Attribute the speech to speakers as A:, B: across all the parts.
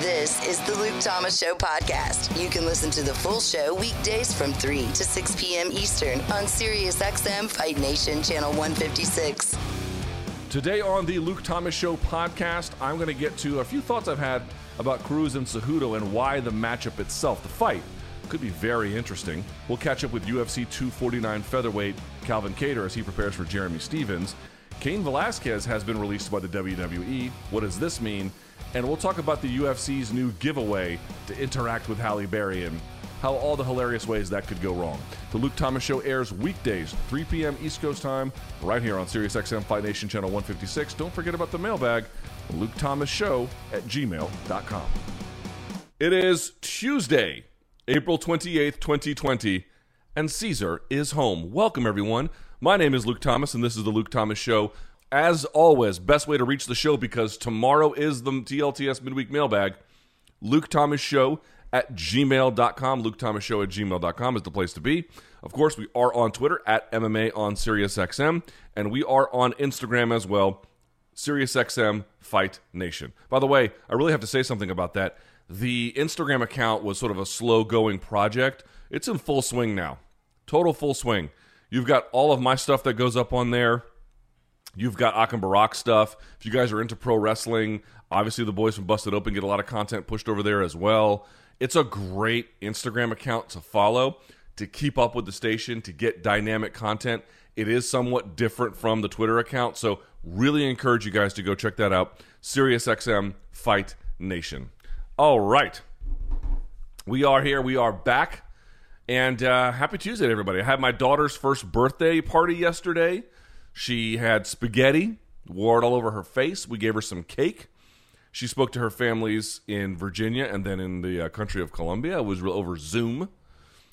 A: This is the Luke Thomas Show podcast. You can listen to the full show weekdays from 3 to 6 p.m. Eastern on SiriusXM Fight Nation Channel 156.
B: Today on the Luke Thomas Show podcast, I'm going to get to a few thoughts I've had about Cruz and Cejudo and why the matchup itself, the fight, could be very interesting. We'll catch up with UFC 249 featherweight Calvin Kattar as he prepares for Jeremy Stephens. Cain Velasquez has been released by the WWE. What does this mean? And we'll talk about the UFC's new giveaway to interact with Halle Berry and how all the hilarious ways that could go wrong. The Luke Thomas Show airs weekdays, 3 p.m. East Coast time, right here on SiriusXM Fight Nation Channel 156. Don't forget about the mailbag, Luke Thomas Show at gmail.com. It is Tuesday, April 28th, 2020, and Caesar is home. Welcome, everyone. My name is Luke Thomas, and this is the Luke Thomas Show. As always, best way to reach the show because tomorrow is the TLTS midweek mailbag. Luke Thomas Show at gmail.com. Luke Thomas Show at gmail.com is the place to be. Of course, we are on Twitter at MMA on SiriusXM, and we are on Instagram as well, SiriusXM Fight Nation. By the way, I really have to say something about that. The Instagram account was sort of a slow going project. It's in full swing now. Total full swing. You've got all of my stuff that goes up on there. You've got Akim Barak stuff. If you guys are into pro wrestling, obviously the boys from Busted Open get a lot of content pushed over there as well. It's a great Instagram account to follow to keep up with the station, to get dynamic content. It is somewhat different from the Twitter account, so really encourage you guys to go check that out. SiriusXM Fight Nation. All right. We are here. We are back. And uh, happy Tuesday, everybody. I had my daughter's first birthday party yesterday. She had spaghetti, wore it all over her face. We gave her some cake. She spoke to her families in Virginia and then in the uh, country of Colombia. It was over Zoom.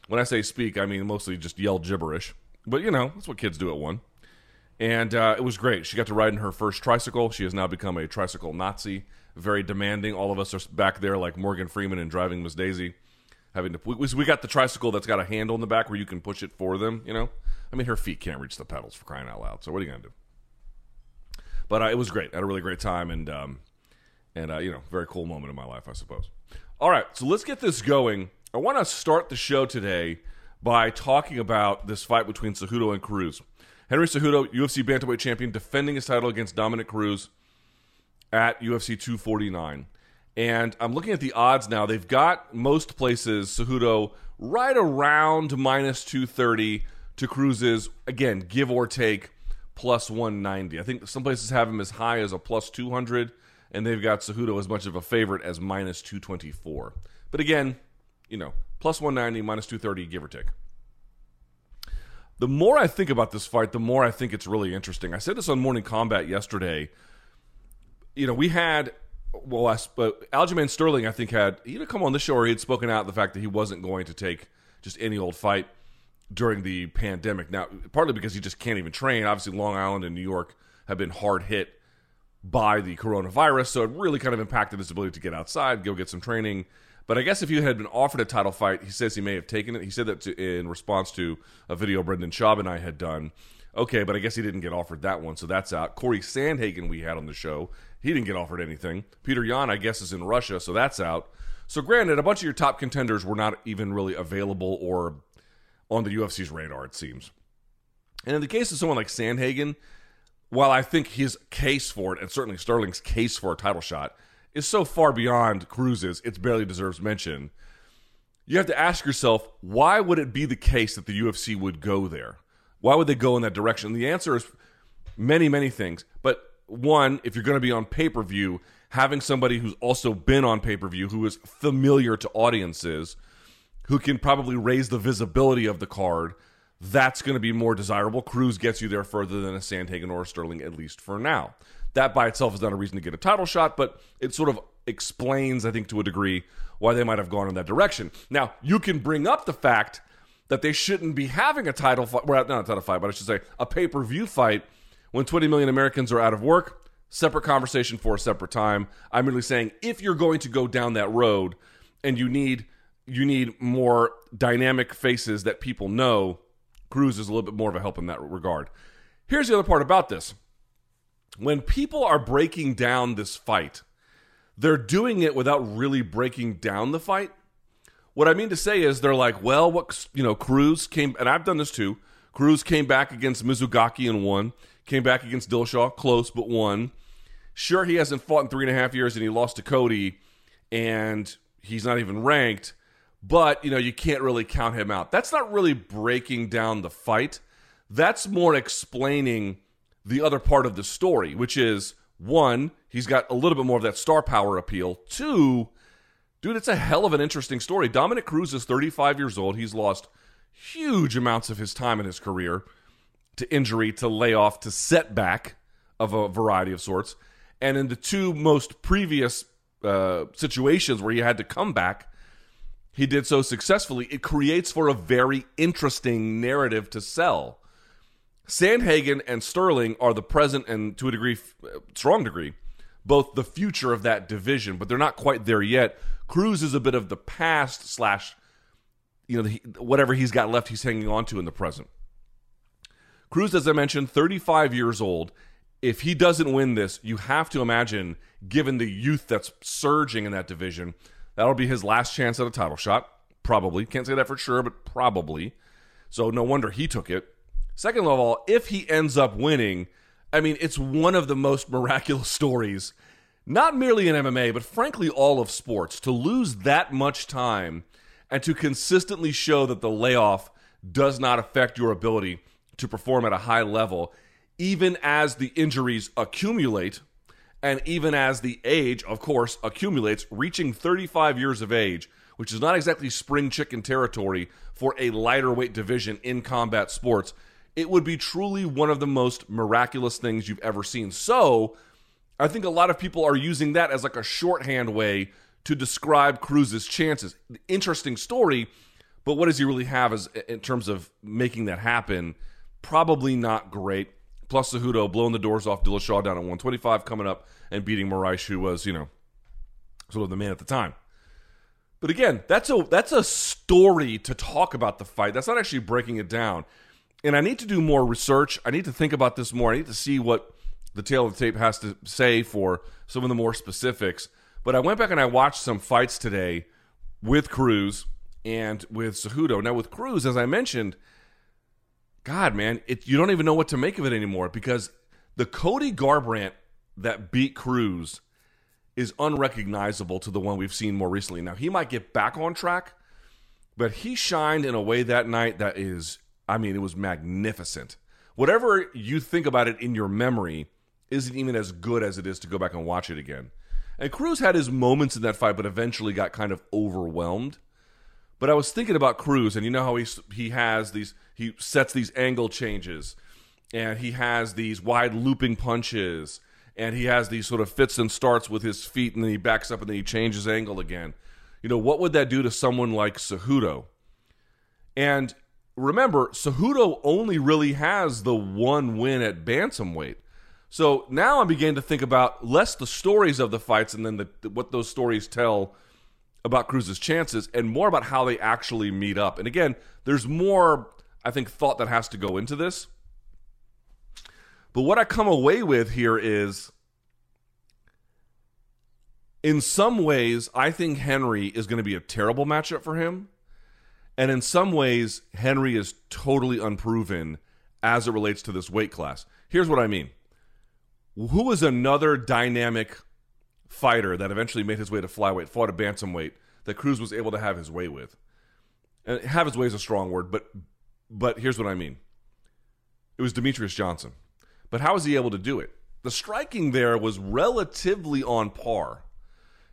B: When I say speak, I mean mostly just yell gibberish. But, you know, that's what kids do at one. And uh, it was great. She got to ride in her first tricycle. She has now become a tricycle Nazi, very demanding. All of us are back there like Morgan Freeman and driving Miss Daisy. Having to, we, we got the tricycle that's got a handle in the back where you can push it for them, you know? I mean, her feet can't reach the pedals for crying out loud. So what are you to do? But uh, it was great. I had a really great time, and um, and uh, you know, very cool moment in my life, I suppose. All right, so let's get this going. I want to start the show today by talking about this fight between Cejudo and Cruz. Henry Cejudo, UFC bantamweight champion, defending his title against Dominick Cruz at UFC 249. And I'm looking at the odds now. They've got most places Cejudo right around minus 230 to Cruz's, again, give or take, plus 190. I think some places have him as high as a plus 200, and they've got Cejudo as much of a favorite as minus 224. But again, you know, plus 190, minus 230, give or take. The more I think about this fight, the more I think it's really interesting. I said this on Morning Combat yesterday. You know, we had well, I, but Aljamain Sterling, I think, had he had come on this show, or he had spoken out the fact that he wasn't going to take just any old fight during the pandemic. Now, partly because he just can't even train. Obviously, Long Island and New York have been hard hit by the coronavirus, so it really kind of impacted his ability to get outside, go get some training. But I guess if you had been offered a title fight, he says he may have taken it. He said that to, in response to a video Brendan Schaub and I had done. Okay, but I guess he didn't get offered that one, so that's out. Corey Sandhagen, we had on the show, he didn't get offered anything. Petr Yan, I guess, is in Russia, so that's out. So, granted, a bunch of your top contenders were not even really available or on the UFC's radar, it seems. And in the case of someone like Sandhagen, while I think his case for it, and certainly Sterling's case for a title shot, is so far beyond Cruz's, it barely deserves mention. You have to ask yourself, why would it be the case that the UFC would go there? Why would they go in that direction? And the answer is many, many things. But one, if you're going to be on pay per view, having somebody who's also been on pay per view, who is familiar to audiences, who can probably raise the visibility of the card, that's going to be more desirable. Cruz gets you there further than a Sandhagen or a Sterling, at least for now. That by itself is not a reason to get a title shot, but it sort of explains, I think, to a degree, why they might have gone in that direction. Now, you can bring up the fact that they shouldn't be having a title fight, well, not a title fight, but I should say a pay per view fight when 20 million Americans are out of work. Separate conversation for a separate time. I'm merely saying if you're going to go down that road and you need you need more dynamic faces that people know. Cruz is a little bit more of a help in that regard. Here's the other part about this. When people are breaking down this fight, they're doing it without really breaking down the fight. What I mean to say is they're like, well, what you know, Cruz came, and I've done this too. Cruz came back against Mizugaki and won. Came back against Dillashaw, close but won. Sure, he hasn't fought in three and a half years, and he lost to Cody, and he's not even ranked. But you know, you can't really count him out. That's not really breaking down the fight. That's more explaining the other part of the story, which is one, he's got a little bit more of that star power appeal. Two, dude, it's a hell of an interesting story. Dominick Cruz is 35 years old. He's lost huge amounts of his time in his career to injury, to layoff, to setback of a variety of sorts. And in the two most previous uh, situations where he had to come back, he did so successfully. It creates for a very interesting narrative to sell. Sandhagen and Sterling are the present and to a degree, strong degree, both the future of that division, but they're not quite there yet. Cruz is a bit of the past slash, you know, whatever he's got left, he's hanging on to in the present. Cruz, as I mentioned, 35 years old. If he doesn't win this, you have to imagine, given the youth that's surging in that division, that'll be his last chance at a title shot. Probably. Can't say that for sure, but probably. So no wonder he took it. Second of all, if he ends up winning, I mean, it's one of the most miraculous stories, not merely in MMA, but frankly, all of sports. To lose that much time and to consistently show that the layoff does not affect your ability to perform at a high level, even as the injuries accumulate and even as the age, of course, accumulates, reaching 35 years of age, which is not exactly spring chicken territory for a lighter weight division in combat sports it would be truly one of the most miraculous things you've ever seen. So, I think a lot of people are using that as like a shorthand way to describe Cruz's chances. Interesting story, but what does he really have as in terms of making that happen? Probably not great. Plus Cejudo blowing the doors off Dillashaw down at 125 coming up and beating Moraes, who was, you know, sort of the man at the time. But again, that's a that's a story to talk about the fight. That's not actually breaking it down and I need to do more research. I need to think about this more. I need to see what the tale of the tape has to say for some of the more specifics. But I went back and I watched some fights today with Cruz and with Cejudo. Now with Cruz, as I mentioned, God, man, it, you don't even know what to make of it anymore because the Cody Garbrandt that beat Cruz is unrecognizable to the one we've seen more recently. Now he might get back on track, but he shined in a way that night that is I mean, it was magnificent. Whatever you think about it in your memory isn't even as good as it is to go back and watch it again. And Cruz had his moments in that fight, but eventually got kind of overwhelmed. But I was thinking about Cruz, and you know how he he has these he sets these angle changes, and he has these wide looping punches, and he has these sort of fits and starts with his feet, and then he backs up and then he changes angle again. You know what would that do to someone like Cejudo? And remember, Cejudo only really has the one win at bantamweight. So now I'm beginning to think about less the stories of the fights and then the, what those stories tell about Cruz's chances, and more about how they actually meet up. And again, there's more, I think, thought that has to go into this. But what I come away with here is in some ways, I think Henry is going to be a terrible matchup for him. And in some ways, Henry is totally unproven as it relates to this weight class. Here's what I mean Who was another dynamic fighter that eventually made his way to flyweight, fought a bantamweight that Cruz was able to have his way with? And have his way is a strong word, but but here's what I mean. It was Demetrius Johnson. But how was he able to do it? The striking there was relatively on par.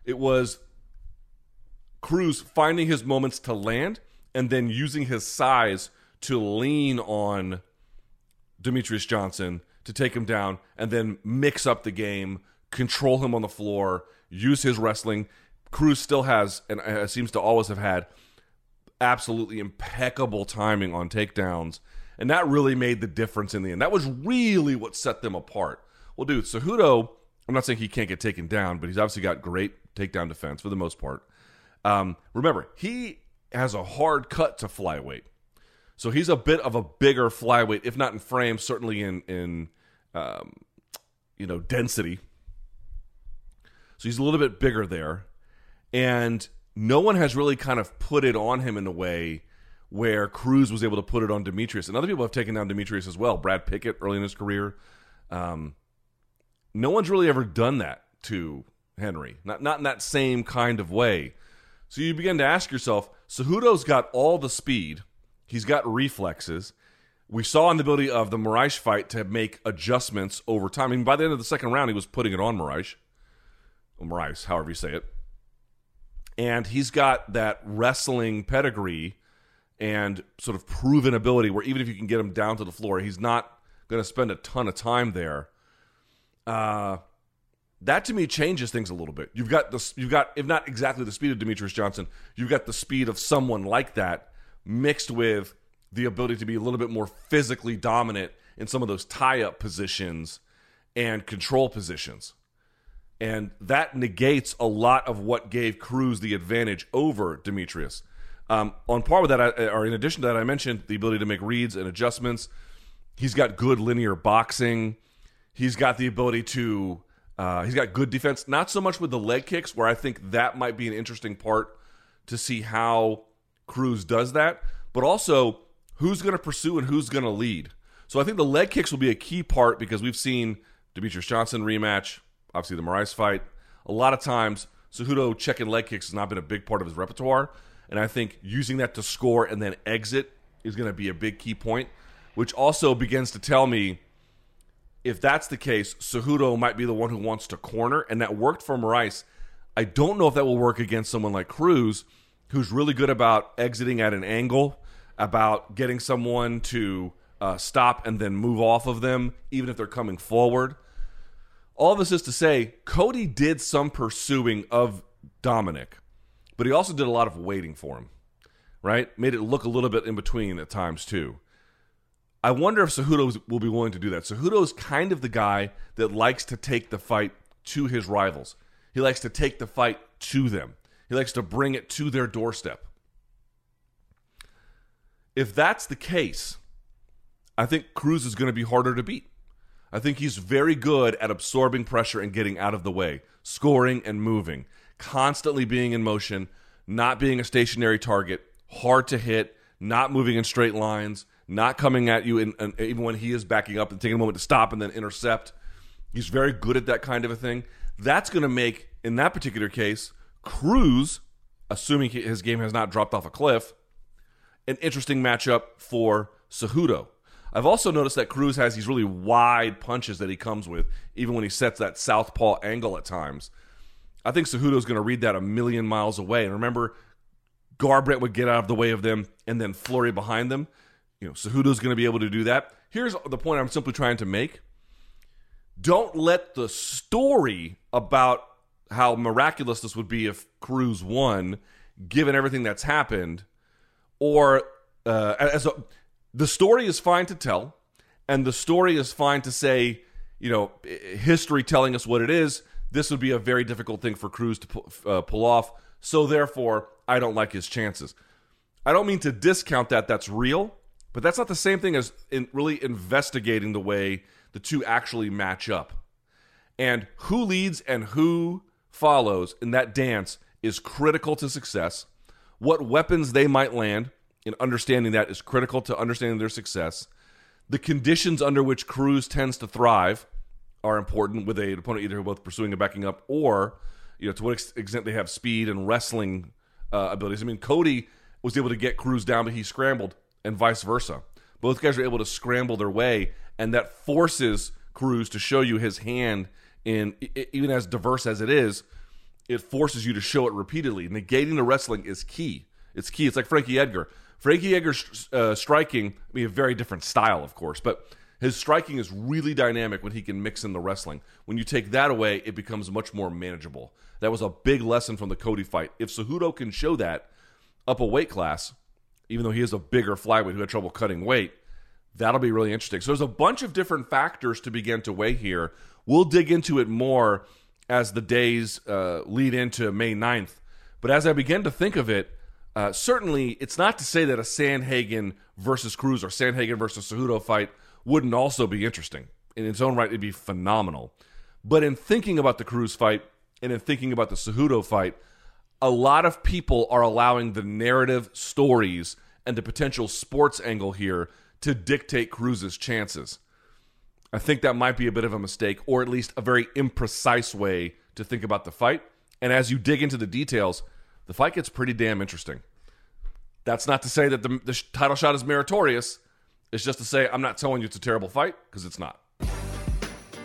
B: It was Cruz finding his moments to land and then using his size to lean on Demetrius Johnson to take him down and then mix up the game, control him on the floor, use his wrestling. Cruz still has, and uh, seems to always have had, absolutely impeccable timing on takedowns. And that really made the difference in the end. That was really what set them apart. Well, dude, Cejudo, I'm not saying he can't get taken down, but he's obviously got great takedown defense for the most part. Um, remember, he has a hard cut to flyweight. So he's a bit of a bigger flyweight, if not in frame, certainly in in um, you know density. So he's a little bit bigger there. And no one has really kind of put it on him in a way where Cruz was able to put it on Demetrius. And other people have taken down Demetrius as well. Brad Pickett early in his career. Um, no one's really ever done that to Henry, not, not in that same kind of way. So you begin to ask yourself Cejudo's got all the speed, he's got reflexes. We saw in the ability of the Moraes fight to make adjustments over time. I mean, by the end of the second round, he was putting it on Moraes. Or Moraes, however you say it. And he's got that wrestling pedigree and sort of proven ability where even if you can get him down to the floor, he's not going to spend a ton of time there. Uh, that to me changes things a little bit. You've got the you've got if not exactly the speed of Demetrius Johnson, you've got the speed of someone like that mixed with the ability to be a little bit more physically dominant in some of those tie-up positions and control positions. And that negates a lot of what gave Cruz the advantage over Demetrius. Um, on par with that, I, or in addition to that, I mentioned the ability to make reads and adjustments. He's got good linear boxing. He's got the ability to uh, he's got good defense, not so much with the leg kicks, where I think that might be an interesting part to see how Cruz does that, but also who's going to pursue and who's going to lead. So I think the leg kicks will be a key part because we've seen Demetrius Johnson rematch, obviously the Moraes fight. A lot of times, Cejudo checking leg kicks has not been a big part of his repertoire, and I think using that to score and then exit is going to be a big key point, which also begins to tell me if that's the case, Cejudo might be the one who wants to corner, and that worked for Moraes. I don't know if that will work against someone like Cruz, who's really good about exiting at an angle, about getting someone to uh, stop and then move off of them, even if they're coming forward. All this is to say, Cody did some pursuing of Dominick, but he also did a lot of waiting for him, right? Made it look a little bit in between at times, too. I wonder if Cejudo will be willing to do that. Cejudo is kind of the guy that likes to take the fight to his rivals. He likes to take the fight to them. He likes to bring it to their doorstep. If that's the case, I think Cruz is going to be harder to beat. I think he's very good at absorbing pressure and getting out of the way, scoring and moving, constantly being in motion, not being a stationary target, hard to hit, not moving in straight lines, not coming at you in, in, even when he is backing up and taking a moment to stop and then intercept. He's very good at that kind of a thing. That's going to make, in that particular case, Cruz, assuming his game has not dropped off a cliff, an interesting matchup for Cejudo. I've also noticed that Cruz has these really wide punches that he comes with, even when he sets that southpaw angle at times. I think Cejudo is going to read that a million miles away. And remember, Garbrandt would get out of the way of them and then flurry behind them you know, Cejudo's going to be able to do that. Here's the point I'm simply trying to make. Don't let the story about how miraculous this would be if Cruz won, given everything that's happened, or uh, as a, the story is fine to tell, and the story is fine to say, you know, history telling us what it is. This would be a very difficult thing for Cruz to pull, uh, pull off. So therefore, I don't like his chances. I don't mean to discount that. That's real. But that's not the same thing as in really investigating the way the two actually match up. And who leads and who follows in that dance is critical to success. What weapons they might land in understanding that is critical to understanding their success. The conditions under which Cruz tends to thrive are important with a opponent either both pursuing and backing up or you know to what extent they have speed and wrestling uh, abilities. I mean, Cody was able to get Cruz down, but he scrambled and vice versa. Both guys are able to scramble their way, and that forces Cruz to show you his hand in even as diverse as it is. It forces you to show it repeatedly. Negating the wrestling is key. It's key. It's like Frankie Edgar. Frankie Edgar's uh, striking, I mean, a very different style, of course, but his striking is really dynamic when he can mix in the wrestling. When you take that away, it becomes much more manageable. That was a big lesson from the Cody fight. If Cejudo can show that up a weight class, even though he is a bigger flyweight who had trouble cutting weight. That'll be really interesting. So there's a bunch of different factors to begin to weigh here. We'll dig into it more as the days uh, lead into May 9th. But as I begin to think of it, uh, certainly it's not to say that a Sandhagen versus Cruz or Sandhagen versus Cejudo fight wouldn't also be interesting. In its own right, it'd be phenomenal. But in thinking about the Cruz fight, and in thinking about the Cejudo fight, a lot of people are allowing the narrative stories and the potential sports angle here to dictate Cruz's chances. I think that might be a bit of a mistake, or at least a very imprecise way to think about the fight. And as you dig into the details, the fight gets pretty damn interesting. That's not to say that the, the title shot is meritorious. It's just to say I'm not telling you it's a terrible fight because it's not.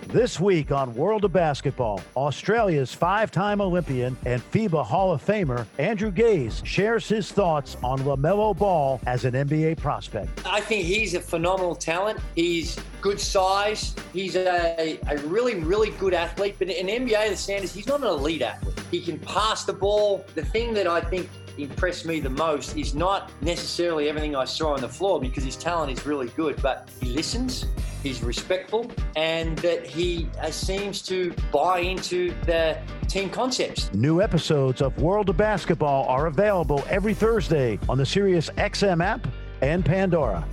C: This week on World of Basketball, Australia's five time Olympian and FIBA Hall of Famer Andrew Gaze shares his thoughts on LaMelo Ball as an NBA prospect.
D: I think he's a phenomenal talent. He's good size. He's a, a really, really good athlete. But in NBA, the standards, he's not an elite athlete. He can pass the ball. The thing that I think impressed me the most is not necessarily everything I saw on the floor because his talent is really good, but he listens, he's respectful, and that he uh, seems to buy into the team concepts.
C: New episodes of World of Basketball are available every Thursday on the Sirius XM app and Pandora.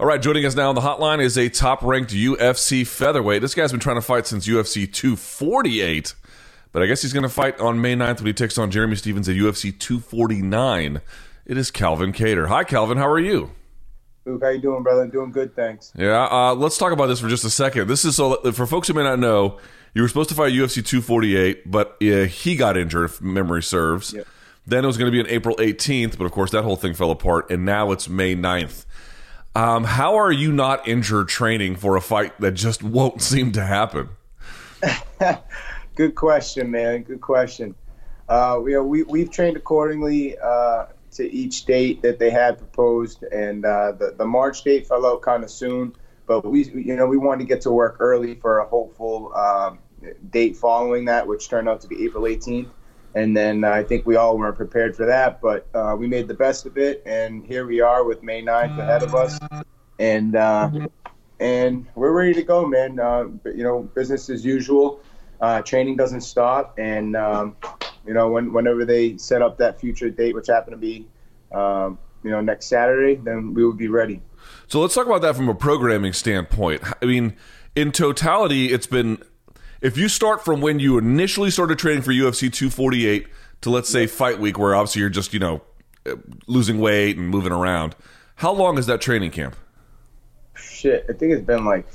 B: All right, joining us now on the hotline is a top ranked UFC featherweight. This guy's been trying to fight since UFC 248. But I guess he's going to fight on May 9th when he takes on Jeremy Stephens at UFC 249. It is Calvin Kattar. Hi, Calvin. How are you?
E: Luke, how you doing, brother? Doing good, thanks.
B: Yeah, uh, let's talk about this for just a second. This is so for folks who may not know, you were supposed to fight UFC 248, but uh, he got injured, if memory serves. Yep. Then it was going to be on April 18th, but of course that whole thing fell apart, and now it's May 9th. Um, how are you not injured training for a fight that just won't seem to happen?
E: Good question, man. Good question. Uh, you know, we we've trained accordingly uh, to each date that they had proposed, and uh, the the March date fell out kind of soon. But we, you know, we wanted to get to work early for a hopeful um, date following that, which turned out to be April 18th. And then I think we all weren't prepared for that, but uh, we made the best of it, and here we are with May 9th ahead of us, and uh, and we're ready to go, man. Uh, you know, business as usual uh, training doesn't stop, and um, you know when, whenever they set up that future date, which happened to be um, you know next Saturday, then we would be ready.
B: So let's talk about that from a programming standpoint. I mean, in totality, it's been if you start from when you initially started training for UFC 248 to let's say fight week, where obviously you're just you know losing weight and moving around. How long is that training camp?
E: Shit, I think it's been like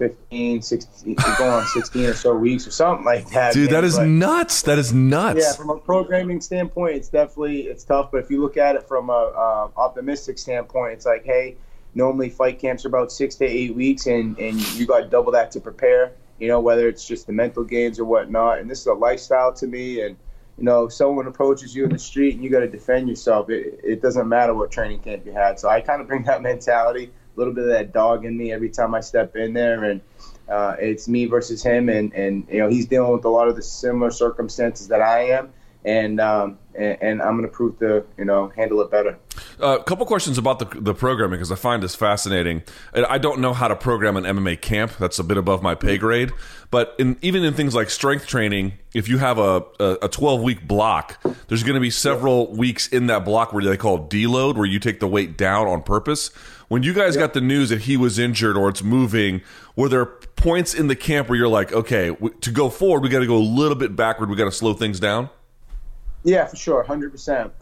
E: 15, 16, going on 16 or so weeks or something like that.
B: Dude, man. that is but, nuts. That is nuts.
E: Yeah, from a programming standpoint, it's definitely it's tough. But if you look at it from a uh, optimistic standpoint, it's like, hey, normally fight camps are about six to eight weeks, and and you got double that to prepare. You know, whether it's just the mental gains or whatnot. And this is a lifestyle to me, and you know, someone approaches you in the street and you got to defend yourself. It, it doesn't matter what training camp you had. So I kind of bring that mentality little bit of that dog in me every time I step in there, and uh, it's me versus him, and and you know he's dealing with a lot of the similar circumstances that I am, and um, and, and, I'm to prove to you know handle it better.
B: Uh, a couple questions about the the programming because I find this fascinating. I don't know how to program an MMA camp; that's a bit above my pay grade. But in, even in things like strength training, if you have a a 12 week block, there's going to be several weeks in that block where they call deload, where you take the weight down on purpose. When you guys got the news that he was injured or it's moving, were there points in the camp where you're like, okay, to go forward, we got to go a little bit backward. We got to slow things down.
E: Yeah, for sure, hundred um, percent.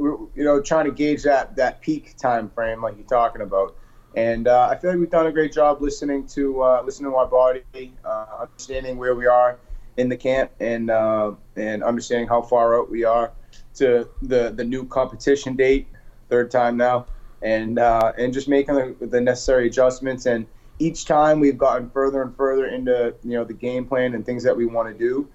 E: You know, trying to gauge that that peak time frame, like you're talking about, and uh, I feel like we've done a great job listening to uh, listening to our body, uh, understanding where we are in the camp, and uh, and understanding how far out we are to the the new competition date, third time now, and uh, and just making the, the necessary adjustments. And each time we've gotten further and further into you know the game plan and things that we want to do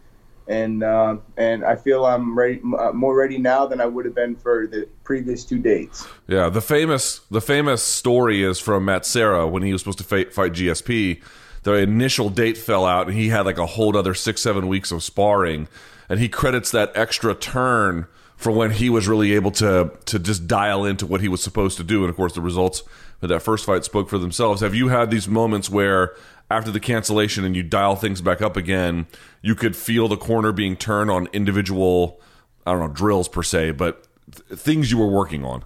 E: and uh, and I feel I'm ready, uh, more ready now than I would have been for the previous two dates.
B: Yeah, the famous the famous story is from Matt Serra when he was supposed to fight, fight GSP. The initial date fell out, and he had like a whole other six seven weeks of sparring, and he credits that extra turn for when he was really able to to just dial into what he was supposed to do. And of course, the results of that first fight spoke for themselves. Have you had these moments where after the cancellation and you dial things back up again, you could feel the corner being turned on individual, I don't know, drills per se, but th- things you were working on.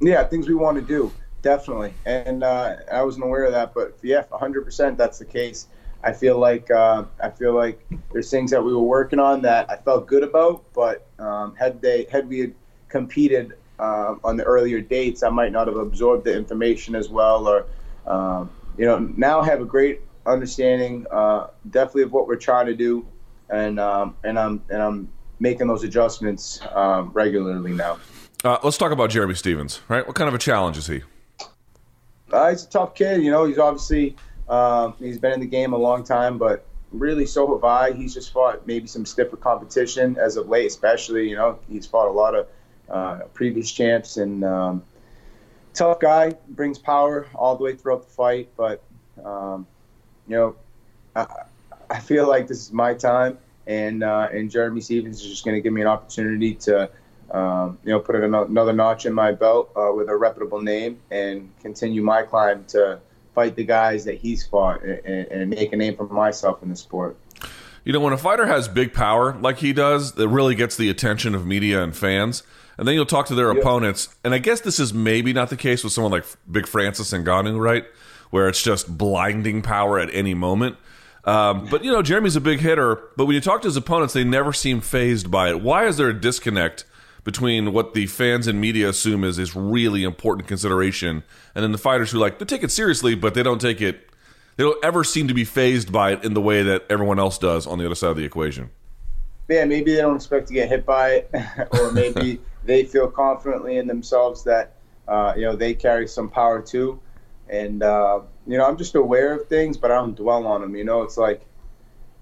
E: Yeah, things we want to do, definitely. And uh, I wasn't aware of that, but yeah, 100% that's the case. I feel like uh, I feel like there's things that we were working on that I felt good about, but um, had they had we had competed uh, on the earlier dates, I might not have absorbed the information as well, or um, you know, now have a great understanding, uh, definitely of what we're trying to do, and um, and I'm and I'm making those adjustments um, regularly now.
B: Uh, let's talk about Jeremy Stephens, right? What kind of a challenge is he?
E: Uh, he's a tough kid. You know, he's obviously um, he's been in the game a long time, but really so have I. He's just fought maybe some stiffer competition as of late, especially. You know, he's fought a lot of uh, previous champs and um, tough guy. Brings power all the way throughout the fight, but um, you know, I, I, feel like this is my time, and uh, and Jeremy Stephens is just going to give me an opportunity to um, you know, put another notch in my belt uh, with a reputable name and continue my climb to fight the guys that he's fought and, and, make a name for myself in the sport.
B: You know, when a fighter has big power like he does, that really gets the attention of media and fans. And then you'll talk to their opponents. And I guess this is maybe not the case with someone like Big Francis and Ngannou, right? Where it's just blinding power at any moment. Um, but, you know, Jeremy's a big hitter. But when you talk to his opponents, they never seem fazed by it. Why is there a disconnect between what the fans and media assume is is really important consideration, and then the fighters who like they take it seriously, but they don't take it. They don't ever seem to be fazed by it in the way that everyone else does on the other side of the equation.
E: Yeah, maybe they don't expect to get hit by it, or maybe they feel confidently in themselves that uh, you know they carry some power too. And uh, you know, I'm just aware of things, but I don't dwell on them. You know, it's like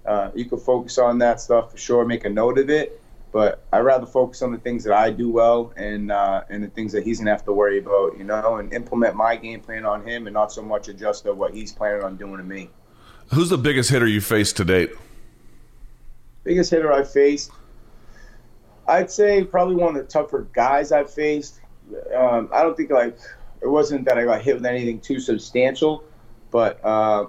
E: uh, you can focus on that stuff for sure, make a note of it, but I rather focus on the things that I do well and uh, and the things that he's gonna have to worry about, you know, and implement my game plan on him and not so much adjust to what he's planning on doing to me.
B: Who's the biggest hitter you faced to date?
E: Biggest hitter I faced, I'd say probably one of the tougher guys I've faced. Um, I don't think like it wasn't that I got hit with anything too substantial, but uh,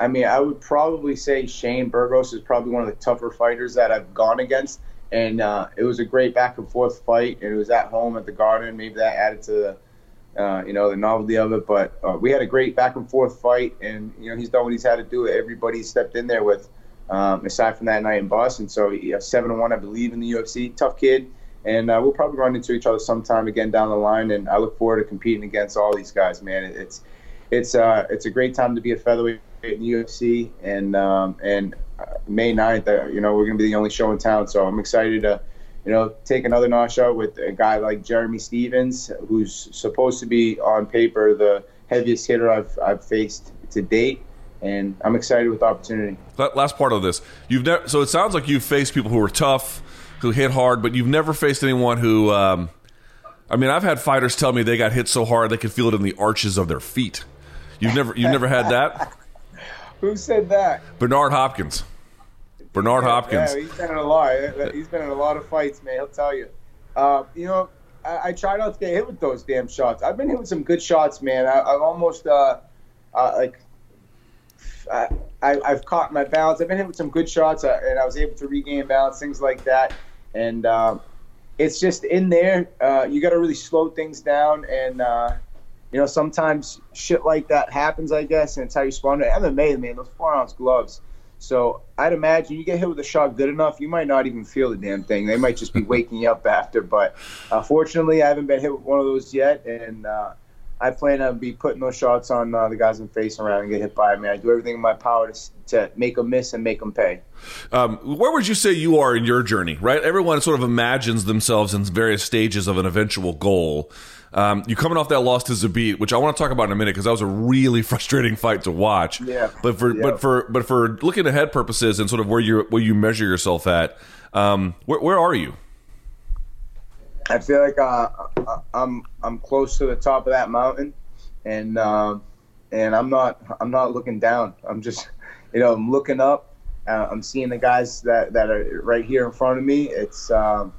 E: I mean I would probably say Shane Burgos is probably one of the tougher fighters that I've gone against and uh, it was a great back and forth fight. And it was at home at the Garden. Maybe that added to the, uh, you know, the novelty of it. But uh, we had a great back and forth fight, and you know he's done what he's had to do. Everybody stepped in there with, um, aside from that night in Boston. So seven one, I believe, in the UFC. Tough kid, and uh, we'll probably run into each other sometime again down the line. And I look forward to competing against all these guys, man. It's it's uh, it's a great time to be a featherweight in the UFC, and um, and May 9th, uh, you know, we're going to be the only show in town. So I'm excited to, you know, take another notch up with a guy like Jeremy Stephens, who's supposed to be on paper the heaviest hitter I've, I've faced to date. And I'm excited with the opportunity.
B: That last part of this, you've never. So it sounds like you've faced people who are tough, who hit hard, but you've never faced anyone who. Um, I mean, I've had fighters tell me they got hit so hard they could feel it in the arches of their feet. You've never, you've never had that.
E: Who said that?
B: Bernard Hopkins. Bernard Hopkins.
E: Yeah, he's been in a lot. He's been in a lot of fights, man. He'll tell you. Uh, you know, I, I, try not to get hit with those damn shots. I've been hit with some good shots, man. I, have almost uh, uh, like I, have caught my balance. I've been hit with some good shots, uh, and I was able to regain balance, things like that. And um, it's just in there. Uh, you got to really slow things down, and uh, you know sometimes shit like that happens, I guess, and it's how you spawn it. MMA, man, those four ounce gloves so I'd imagine you get hit with a shot good enough, you might not even feel the damn thing. They might just be waking you up after. But uh, fortunately, I haven't been hit with one of those yet, and uh, I plan to be putting those shots on uh, the guys in face around and get hit by me. I do everything in my power to, to make them miss and make them pay.
B: Um, where would you say you are in your journey? Right, everyone sort of imagines themselves in various stages of an eventual goal. Um, you coming off that loss to Zabit, which I want to talk about in a minute because that was a really frustrating fight to watch.
E: Yeah.
B: But for
E: yeah.
B: but for but for looking ahead purposes and sort of where you where you measure yourself at, um, where, where are you?
E: I feel like uh, uh, I'm I'm close to the top of that mountain, and uh, and I'm not I'm not looking down. I'm just you know I'm looking up. Uh, I'm seeing the guys that, that are right here in front of me. It's um,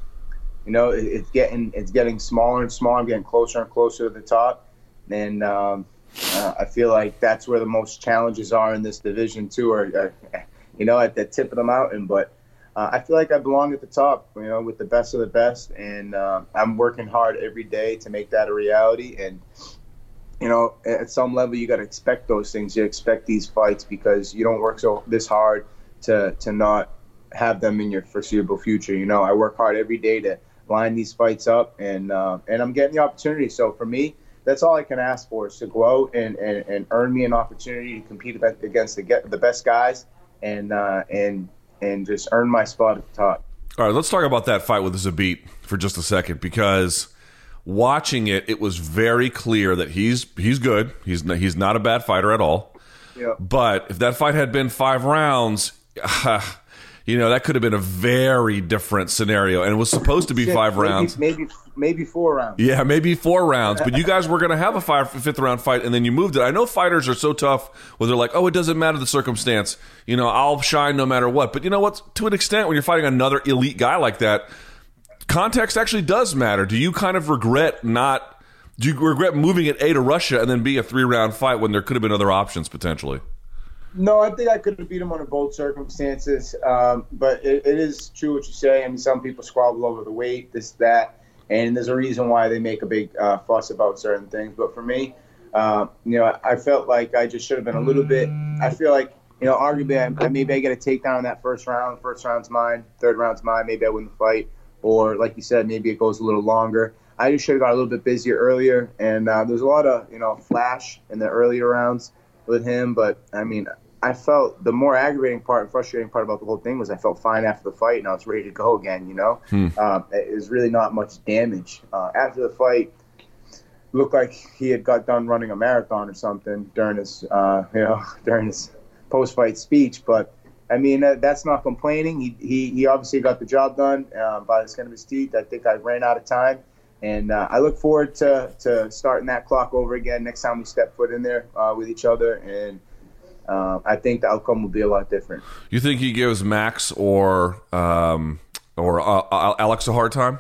E: you know, it, it's getting it's getting smaller and smaller. I'm getting closer and closer to the top, and um, uh, I feel like that's where the most challenges are in this division too, or uh, you know, at the tip of the mountain. But uh, I feel like I belong at the top, you know, with the best of the best, and uh, I'm working hard every day to make that a reality. And you know, at some level, you got to expect those things. You expect these fights because you don't work so this hard to to not have them in your foreseeable future. You know, I work hard every day to line these fights up, and uh, and I'm getting the opportunity. So for me, that's all I can ask for is to go out and, and, and earn me an opportunity to compete against the the best guys, and uh, and and just earn my spot at the top.
B: All right, let's talk about that fight with Zabit for just a second because watching it, it was very clear that he's he's good. He's he's not a bad fighter at all.
E: Yeah.
B: But if that fight had been five rounds, uh, you know that could have been a very different scenario, and it was supposed to be five
E: maybe,
B: rounds.
E: Maybe maybe four rounds.
B: Yeah, maybe four rounds. But you guys were going to have a five, fifth round fight, and then you moved it. I know fighters are so tough where they're like, "Oh, it doesn't matter the circumstance. You know, I'll shine no matter what." But you know what? To an extent, when you're fighting another elite guy like that, context actually does matter. Do you kind of regret not? Do you regret moving it A to Russia and then be a three round fight when there could have been other options potentially?
E: No, I think I could have beat him under both circumstances. Um, but it, it is true what you say. I mean, some people squabble over the weight, this, that, and there's a reason why they make a big uh, fuss about certain things. But for me, uh, you know, I felt like I just should have been a little bit. I feel like, you know, arguably, I, maybe I get a takedown in that first round. First round's mine. Third round's mine. Maybe I win the fight. Or, like you said, maybe it goes a little longer. I just should have got a little bit busier earlier. And uh, there's a lot of, you know, flash in the earlier rounds with him. But, I mean, I felt the more aggravating part and frustrating part about the whole thing was I felt fine after the fight and I was ready to go again. You know,
B: Hmm.
E: um, it was really not much damage uh, after the fight. Looked like he had got done running a marathon or something during his, uh, you know, during his post-fight speech. But I mean, that, that's not complaining. He, he he obviously got the job done uh, by the skin of his teeth. I think I ran out of time. And uh, I look forward to, to starting that clock over again next time we step foot in there uh, with each other. And uh, I think the outcome will be a lot different.
B: You think he gives Max or um, or uh, Alex a hard time?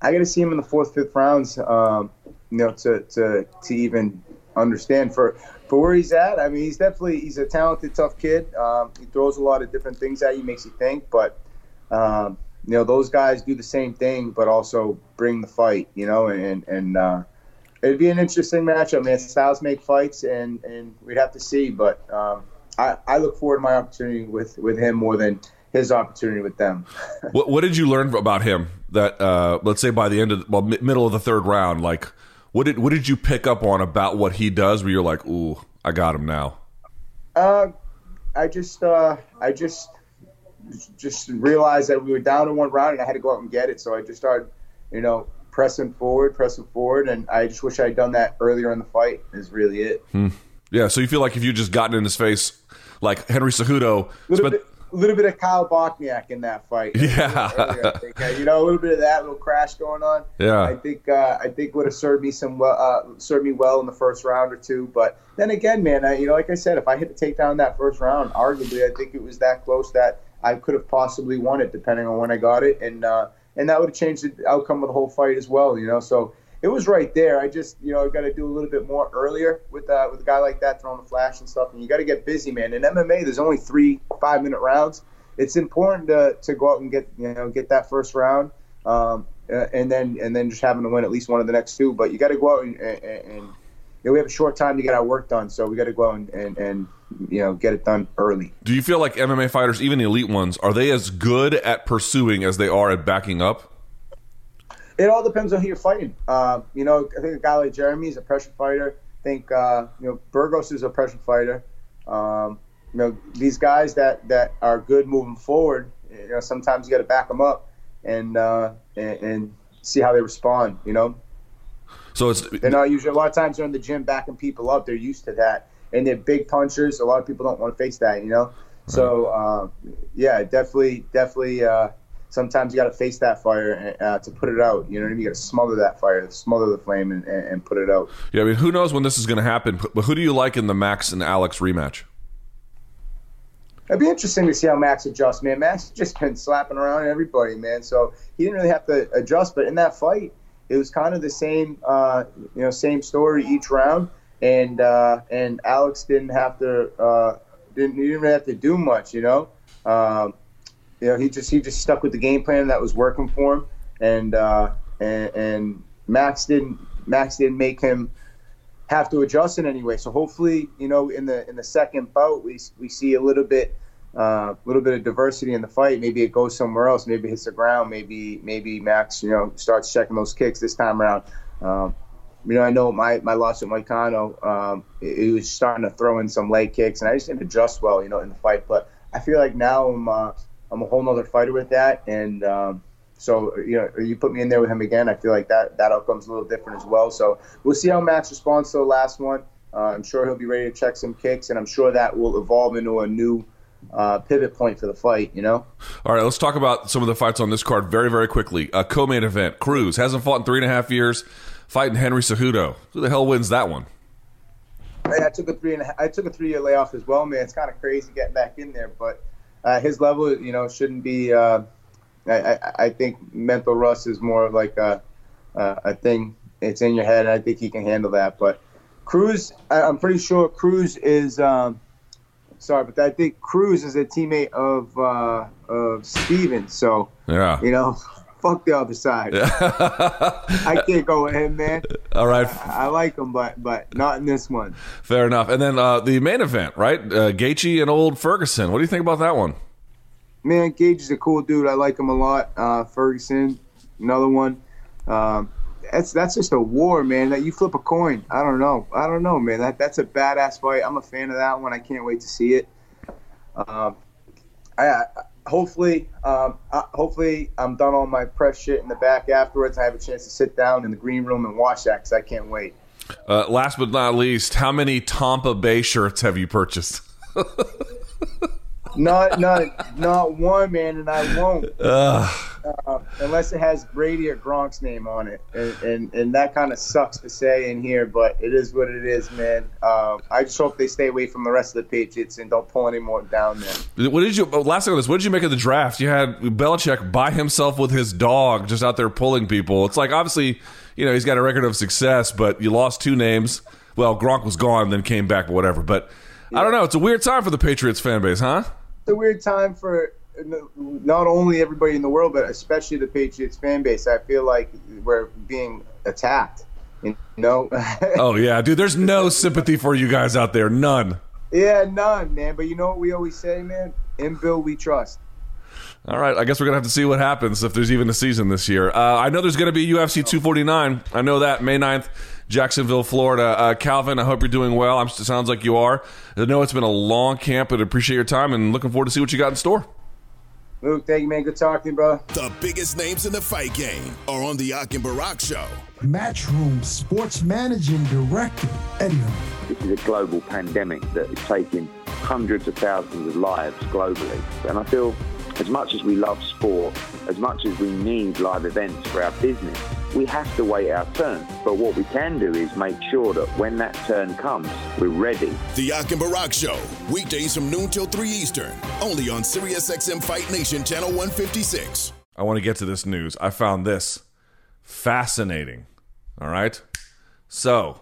E: I got to see him in the fourth, fifth rounds, um, you know, to, to to even understand for for where he's at. I mean, he's definitely he's a talented, tough kid. Um, he throws a lot of different things at you, makes you think. But um, you know, those guys do the same thing, but also bring the fight. You know, and and uh, it'd be an interesting matchup, man. Styles make fights, and and we'd have to see. But um, I I look forward to my opportunity with with him more than his opportunity with them.
B: what, what did you learn about him? That uh, let's say by the end of well, middle of the third round, like what did what did you pick up on about what he does? Where you're like, ooh, I got him now.
E: Uh, I just uh, I just just realized that we were down in one round and I had to go out and get it. So I just started, you know, pressing forward, pressing forward, and I just wish I had done that earlier in the fight. Is really it.
B: Hmm. Yeah. So you feel like if you just gotten in his face, like Henry Cejudo,
E: A little,
B: spent,
E: bit, little bit of Kyle Bochniak in that fight.
B: Yeah.
E: Earlier. Uh, you know, a little bit of that little crash going on.
B: Yeah.
E: I think uh, I think would have served me some well, uh, served me well in the first round or two. But then again, man, I, you know, like I said, if I hit the takedown that first round, arguably, I think it was that close that I could have possibly won it, depending on when I got it, and uh, and that would have changed the outcome of the whole fight as well. You know, so it was right there. I just, you know, I got to do a little bit more earlier with uh, with a guy like that throwing the flash and stuff. And you got to get busy, man. In MMA, there's only three five minute rounds. It's important to, to go out and get you know get that first round, um, and then and then just having to win at least one of the next two. But you got to go out and, and, and you know, we have a short time to get our work done, so we got to go out and, and, and you know get it done early.
B: do you feel like MMA fighters, even the elite ones, are they as good at pursuing as they are at backing up?
E: It all depends on who you're fighting. Uh, you know, I think a guy like Jeremy is a pressure fighter. I think uh, you know Burgos is a pressure fighter. Um, you know, these guys that, that are good moving forward. You know, sometimes you got to back them up and, uh, and and see how they respond. You know,
B: So it's
E: they're not usually a lot of times they're in the gym backing people up. They're used to that, and they're big punchers. A lot of people don't want to face that. You know, so uh, yeah, definitely, definitely. Uh, sometimes you got to face that fire uh, to put it out. You know what I mean? You got to smother that fire, smother the flame, and, and, and put it out.
B: yeah. I mean, who knows when this is going to happen? But who do you like in the Max and Alex rematch?
E: It'd be interesting to see how Max adjusts, man. Max just been slapping around everybody, man. So he didn't really have to adjust. But in that fight, it was kind of the same, uh, you know, same story each round. And uh, and Alex didn't have to uh, didn't he didn't have to do much, you know. Um, you know, he just he just stuck with the game plan that was working for him, and uh, and, and Max didn't Max didn't make him have to adjust in any way. So hopefully, you know, in the in the second bout, we we see a little bit a uh, little bit of diversity in the fight. Maybe it goes somewhere else. Maybe it hits the ground. Maybe maybe Max, you know, starts checking those kicks this time around. Um, you know, I know my, my loss with Moicano, um, he was starting to throw in some leg kicks, and I just didn't adjust well, you know, in the fight. But I feel like now I'm uh, I'm a whole nother fighter with that, and um, so you know, you put me in there with him again, I feel like that that outcome's a little different as well. So we'll see how Max responds to the last one. Uh, I'm sure he'll be ready to check some kicks, and I'm sure that will evolve into a new uh, pivot point for the fight. You know.
B: All right, let's talk about some of the fights on this card very, very quickly. A co-main event: Cruz hasn't fought in three and a half years, fighting Henry Cejudo. Who the hell wins that one?
E: I took a three and a, I took a three year layoff as well, man. It's kind of crazy getting back in there, but uh, his level, you know, shouldn't be. Uh, I, I, I think mental rust is more of like a, a thing. It's in your head. I think he can handle that. But Cruz, I, am pretty sure Cruz is. Um, sorry, but I think Cruz is a teammate of uh, of Stephens. So
B: yeah,
E: you know, fuck the other side. I can't go with him, man.
B: All right,
E: I, I, like him, but but not in this one.
B: Fair enough. And then uh, the main event, right? Uh, Gaethje and old Ferguson. What do you think about that one?
E: Man, Gaethje is a cool dude. I like him a lot. Uh, Ferguson, another one. Um, that's that's just a war, man. That you flip a coin. I don't know. I don't know, man. That that's a badass fight. I'm a fan of that one. I can't wait to see it. Um, I, I hopefully, um, I, hopefully, I'm done all my press shit in the back afterwards. I have a chance to sit down in the green room and watch that because I can't wait.
B: Uh, last but not least, how many Tampa Bay shirts have you purchased?
E: not not not one man, and I won't uh, unless it has Brady or Gronk's name on it, and and, and that kind of sucks to say in here, but it is what it is, man. Uh, I just hope they stay away from the rest of the Patriots and don't pull any more down there.
B: What did you? Oh, last thing on this, what did you make of the draft? You had Belichick by himself with his dog, just out there pulling people. It's like obviously, you know, he's got a record of success, but you lost two names. Well, Gronk was gone, then came back, but whatever. But yeah. I don't know. It's a weird time for the Patriots fan base, huh?
E: A weird time for not only everybody in the world, but especially the Patriots fan base. I feel like we're being attacked. You know?
B: oh yeah, dude. There's no sympathy for you guys out there. None.
E: Yeah, none, man. But you know what we always say, man? In Bill, we trust.
B: All right, I guess we're gonna have to see what happens if there's even a season this year. Uh, I know there's gonna be UFC 249. I know that May 9th, Jacksonville, Florida. Uh, Calvin, I hope you're doing well. I'm, it sounds like you are. I know it's been a long camp, but appreciate your time and looking forward to see what you got in store.
E: Luke, thank you, man. Good talking, bro.
F: The biggest names in the fight game are on the Ak and Barak Show.
G: Matchroom Sports Managing Director, Eddie.
H: This is a global pandemic that is taking hundreds of thousands of lives globally. And I feel as much as we love sport, as much as we need live events for our business, we have to wait our turn. But what we can do is make sure that when that turn comes, we're ready.
F: The Ak and Barak Show, weekdays from noon till 3 Eastern, only on SiriusXM Fight Nation Channel 156.
B: I want to get to this news. I found this fascinating. All right? So,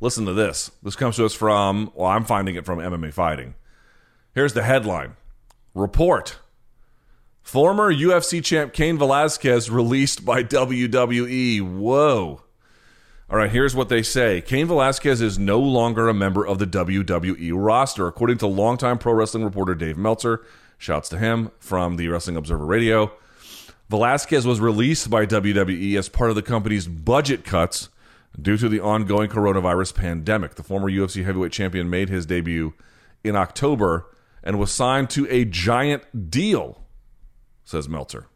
B: listen to this. This comes to us from, well, I'm finding it from MMA Fighting. Here's the headline Report Former UFC champ Cain Velasquez released by WWE. Whoa. All right, here's what they say Cain Velasquez is no longer a member of the WWE roster, according to longtime pro wrestling reporter Dave Meltzer. Shouts to him from the Wrestling Observer Radio. Velasquez was released by WWE as part of the company's budget cuts due to the ongoing coronavirus pandemic. The former UFC heavyweight champion made his debut in October and was signed to a giant deal says Meltzer.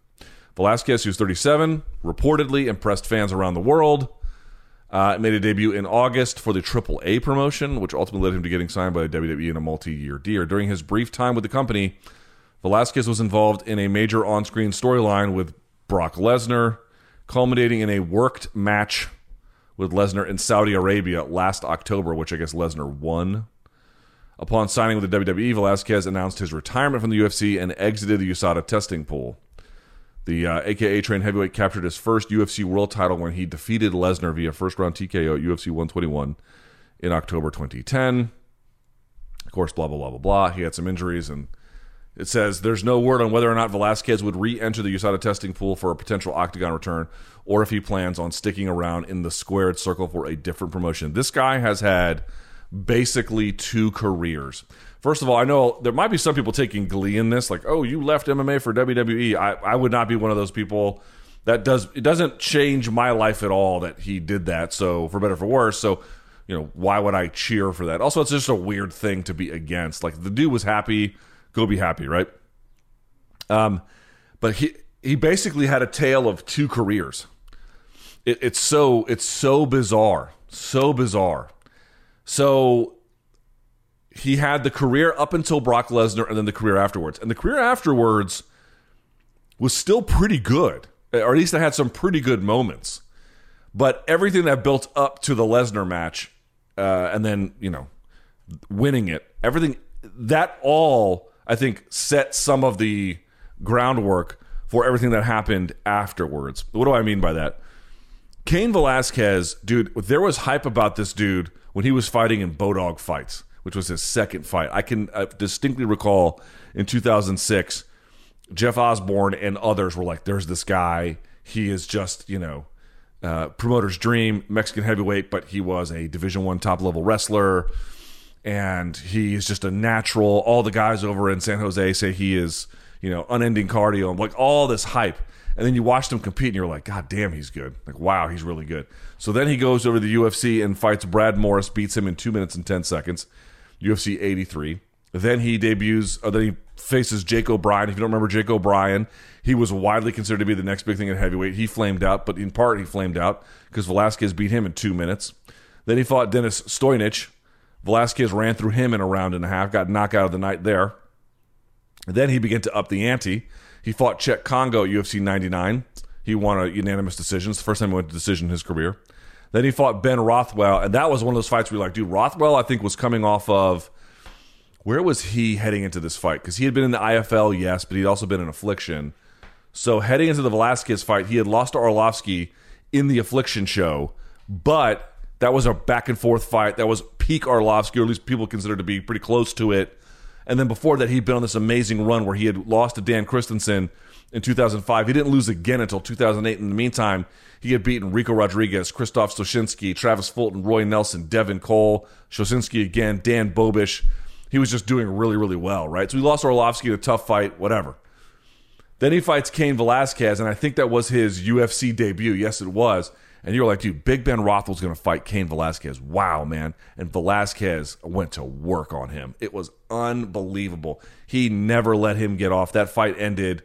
B: Velasquez, who's 37, reportedly impressed fans around the world. Uh, made a debut in August for the Triple A promotion, which ultimately led him to getting signed by WWE in a multi-year deal. During his brief time with the company, Velasquez was involved in a major on-screen storyline with Brock Lesnar, culminating in a worked match with Lesnar in Saudi Arabia last October, which I guess Lesnar won. Upon signing with the WWE, Velasquez announced his retirement from the UFC and exited the USADA testing pool. The uh, AKA trained heavyweight captured his first UFC world title when he defeated Lesnar via first round TKO at UFC 121 in October 2010. Of course, blah, blah, blah, blah, blah. He had some injuries and It says there's no word on whether or not Velasquez would re-enter the USADA testing pool for a potential octagon return, or if he plans on sticking around in the squared circle for a different promotion. This guy has had basically two careers. First of all, I know there might be some people taking glee in this, like, oh, you left MMA for WWE. I, I would not be one of those people. That does it doesn't change my life at all that he did that. So for better for worse. So you know why would I cheer for that? Also, it's just a weird thing to be against. Like the dude was happy, go be happy, right? Um, but he he basically had a tale of two careers. It, it's so it's so bizarre, so bizarre. So he had the career up until Brock Lesnar and then the career afterwards. And the career afterwards was still pretty good, or at least it had some pretty good moments. But everything that built up to the Lesnar match, uh, and then, you know, winning it, everything, that all, I think, set some of the groundwork for everything that happened afterwards. What do I mean by that? Cain Velasquez, dude, there was hype about this dude when he was fighting in Bodog fights which was his second fight. I can uh, distinctly recall in 2006, Jeff Osborne and others were like, "There's this guy. He is just you know." Uh, promoter's dream, Mexican heavyweight, but he was a Division One top level wrestler, and he is just a natural. All the guys over in San Jose say he is, you know, unending cardio, like all this hype. And then you watched him compete, and you're like, God damn, he's good. Like, wow, he's really good. So then he goes over to the UFC and fights Brad Morris, beats him in two minutes and ten seconds. UFC 83. Then he debuts, then he faces Jake O'Brien. If you don't remember Jake O'Brien, he was widely considered to be the next big thing at heavyweight. He flamed out, but in part he flamed out because Velasquez beat him in two minutes. Then he fought Denis Stojnić. Velasquez ran through him in a round and a half, got knocked out of the night there. Then he began to up the ante. He fought Cheick Kongo at UFC 99. He won a unanimous decision. It's the first time he went to decision in his career. Then he fought Ben Rothwell, and that was one of those fights where you're like, dude, Rothwell, I think, was coming off of where was he heading into this fight? Because he had been in the IFL, yes, but he'd also been in Affliction. So heading into the Velasquez fight, he had lost to Arlovsky in the Affliction show, but that was a back and forth fight. That was peak Arlovsky, or at least people considered to be pretty close to it. And then before that, he'd been on this amazing run where he had lost to Dan Christison in 2005. He didn't lose again until 2008. In the meantime, he had beaten Ricco Rodriguez, Krzysztof Soszynski, Travis Fulton, Roy Nelson, Devin Cole, Soszynski again, Dan Bobish. He was just doing really, really well, right? So he lost Arlovsky in a tough fight, whatever. Then he fights Cain Velasquez, and I think that was his UFC debut. Yes, it was. And you were like, dude, Big Ben Rothwell's going to fight Cain Velasquez. Wow, man. And Velasquez went to work on him. It was unbelievable. He never let him get off. That fight ended,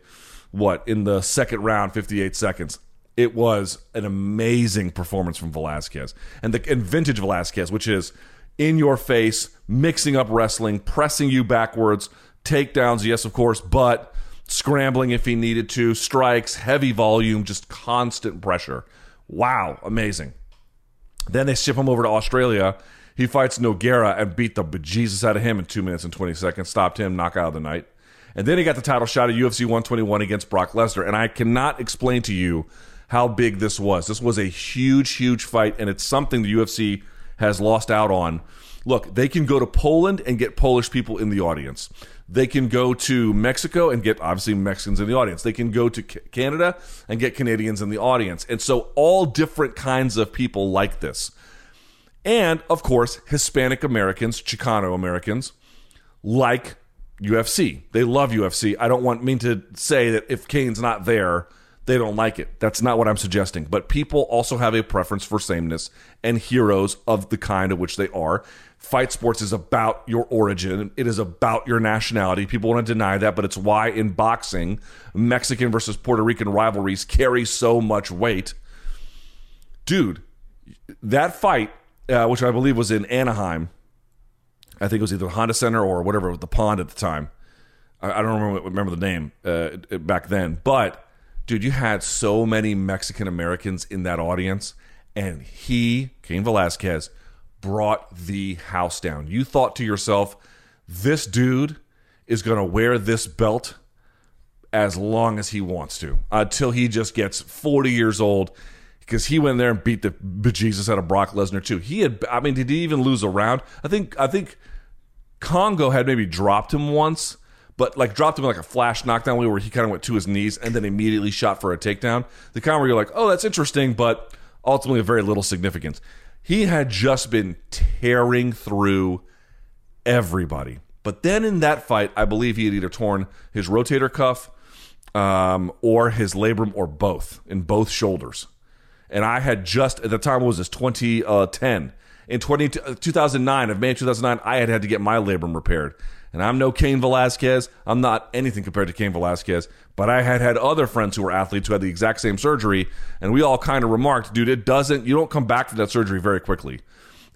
B: what, in the second round, 58 seconds it was an amazing performance from Velasquez and the and vintage Velasquez, which is in your face, mixing up wrestling, pressing you backwards, takedowns, yes, of course, but scrambling if he needed to, strikes, heavy volume, just constant pressure. Wow, amazing. Then they ship him over to Australia. He fights Nogueira and beat the bejesus out of him in two minutes and 20 seconds, stopped him, knockout of the night. And then he got the title shot at UFC 121 against Brock Lesnar. And I cannot explain to you how big this was. This was a huge, huge fight, and it's something the UFC has lost out on. Look, they can go to Poland and get Polish people in the audience. They can go to Mexico and get obviously Mexicans in the audience. They can go to Canada and get Canadians in the audience. And so all different kinds of people like this. And of course, Hispanic Americans, Chicano Americans like UFC. They love UFC. I don't want mean to say that if Cain's not there, they don't like it. That's not what I'm suggesting. But people also have a preference for sameness and heroes of the kind of which they are. Fight sports is about your origin. It is about your nationality. People want to deny that, but it's why in boxing, Mexican versus Puerto Rican rivalries carry so much weight. Dude, that fight, uh, which I believe was in Anaheim, I think it was either Honda Center or whatever, the pond at the time. I, I don't remember, remember the name uh, back then, but dude, you had so many Mexican Americans in that audience, and he, Cain Velasquez, brought the house down. You thought to yourself, this dude is going to wear this belt as long as he wants to until he just gets 40 years old because he went there and beat the bejesus out of Brock Lesnar too. He had, I mean, did he even lose a round? I think, I think Kongo had maybe dropped him once, but like dropped him like a flash knockdown way where he kind of went to his knees and then immediately shot for a takedown. The kind where you're like, oh, that's interesting, but ultimately very little significance. He had just been tearing through everybody. But then in that fight, I believe he had either torn his rotator cuff um, or his labrum or both in both shoulders. And I had just, at the time, what was this, 2010. In 20, 2009, of May 2009, I had had to get my labrum repaired. And I'm no Cain Velasquez. I'm not anything compared to Cain Velasquez. But I had had other friends who were athletes who had the exact same surgery. And we all kind of remarked, dude, it doesn't, you don't come back from that surgery very quickly.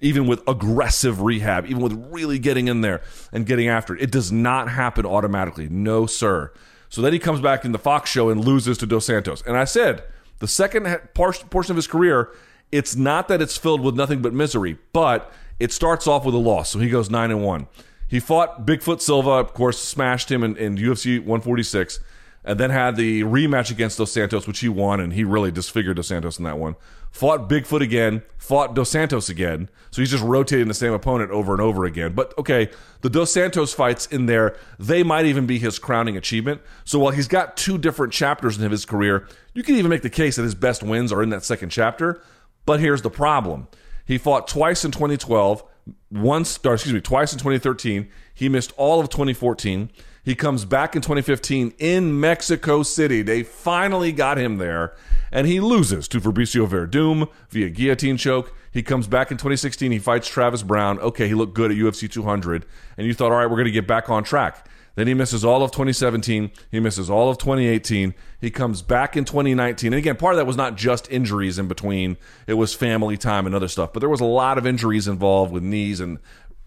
B: Even with aggressive rehab, even with really getting in there and getting after it. It does not happen automatically. No, sir. So then he comes back in the Fox show and loses to Dos Santos. And I said, the second portion of his career, it's not that it's filled with nothing but misery, but it starts off with a loss. So he goes 9 and 1. He fought Bigfoot Silva, of course, smashed him in, in UFC 146, and then had the rematch against Dos Santos, which he won, and he really disfigured Dos Santos in that one. Fought Bigfoot again, fought Dos Santos again. So he's just rotating the same opponent over and over again. But okay, the Dos Santos fights in there, they might even be his crowning achievement. So while he's got two different chapters in his career, you can even make the case that his best wins are in that second chapter. But here's the problem. He fought twice in 2012, once, or excuse me, twice in 2013. He missed all of 2014. He comes back in 2015 in Mexico City. They finally got him there, and he loses to Fabricio Werdum via guillotine choke. He comes back in 2016. He fights Travis Browne. Okay, he looked good at UFC 200, and you thought, all right, we're going to get back on track. Then he misses all of 2017. He misses all of 2018. He comes back in 2019. And again, part of that was not just injuries in between, it was family time and other stuff. But there was a lot of injuries involved with knees and,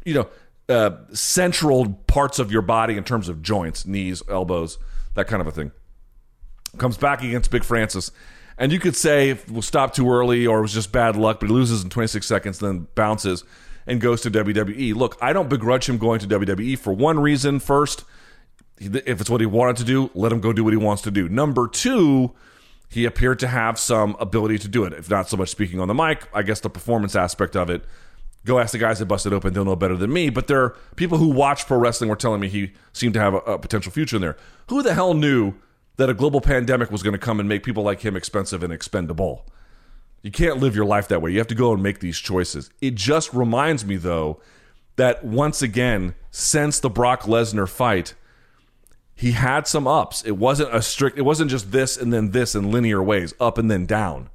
B: you know, uh, central parts of your body in terms of joints, knees, elbows, that kind of a thing. Comes back against Big Francis. And you could say was stopped too early or it was just bad luck, but he loses in 26 seconds, then bounces and goes to WWE. Look, I don't begrudge him going to WWE for one reason. First, if it's what he wanted to do, let him go do what he wants to do. Number two, he appeared to have some ability to do it. If not so much speaking on the mic, I guess the performance aspect of it. Go ask the guys that busted open; they'll know better than me. But there are people who watch pro wrestling were telling me he seemed to have a, a potential future in there. Who the hell knew that a global pandemic was going to come and make people like him expensive and expendable? You can't live your life that way. You have to go and make these choices. It just reminds me, though, that once again, since the Brock Lesnar fight, he had some ups. It wasn't a strict, it wasn't just this and then this in linear ways, up and then down.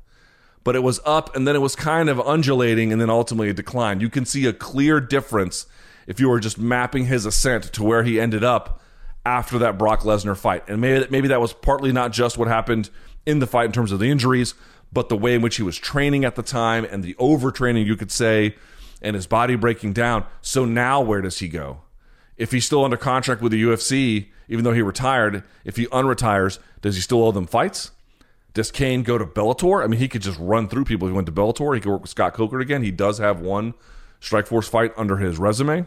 B: But it was up and then it was kind of undulating and then ultimately a decline. You can see a clear difference if you were just mapping his ascent to where he ended up after that Brock Lesnar fight. And maybe maybe that was partly not just what happened in the fight in terms of the injuries, but the way in which he was training at the time and the overtraining you could say and his body breaking down. So now where does he go? If he's still under contract with the UFC, even though he retired, if he unretires, does he still owe them fights? Does Cain go to Bellator? I mean, he could just run through people. He went to Bellator. He could work with Scott Coker again. He does have one Strikeforce fight under his resume.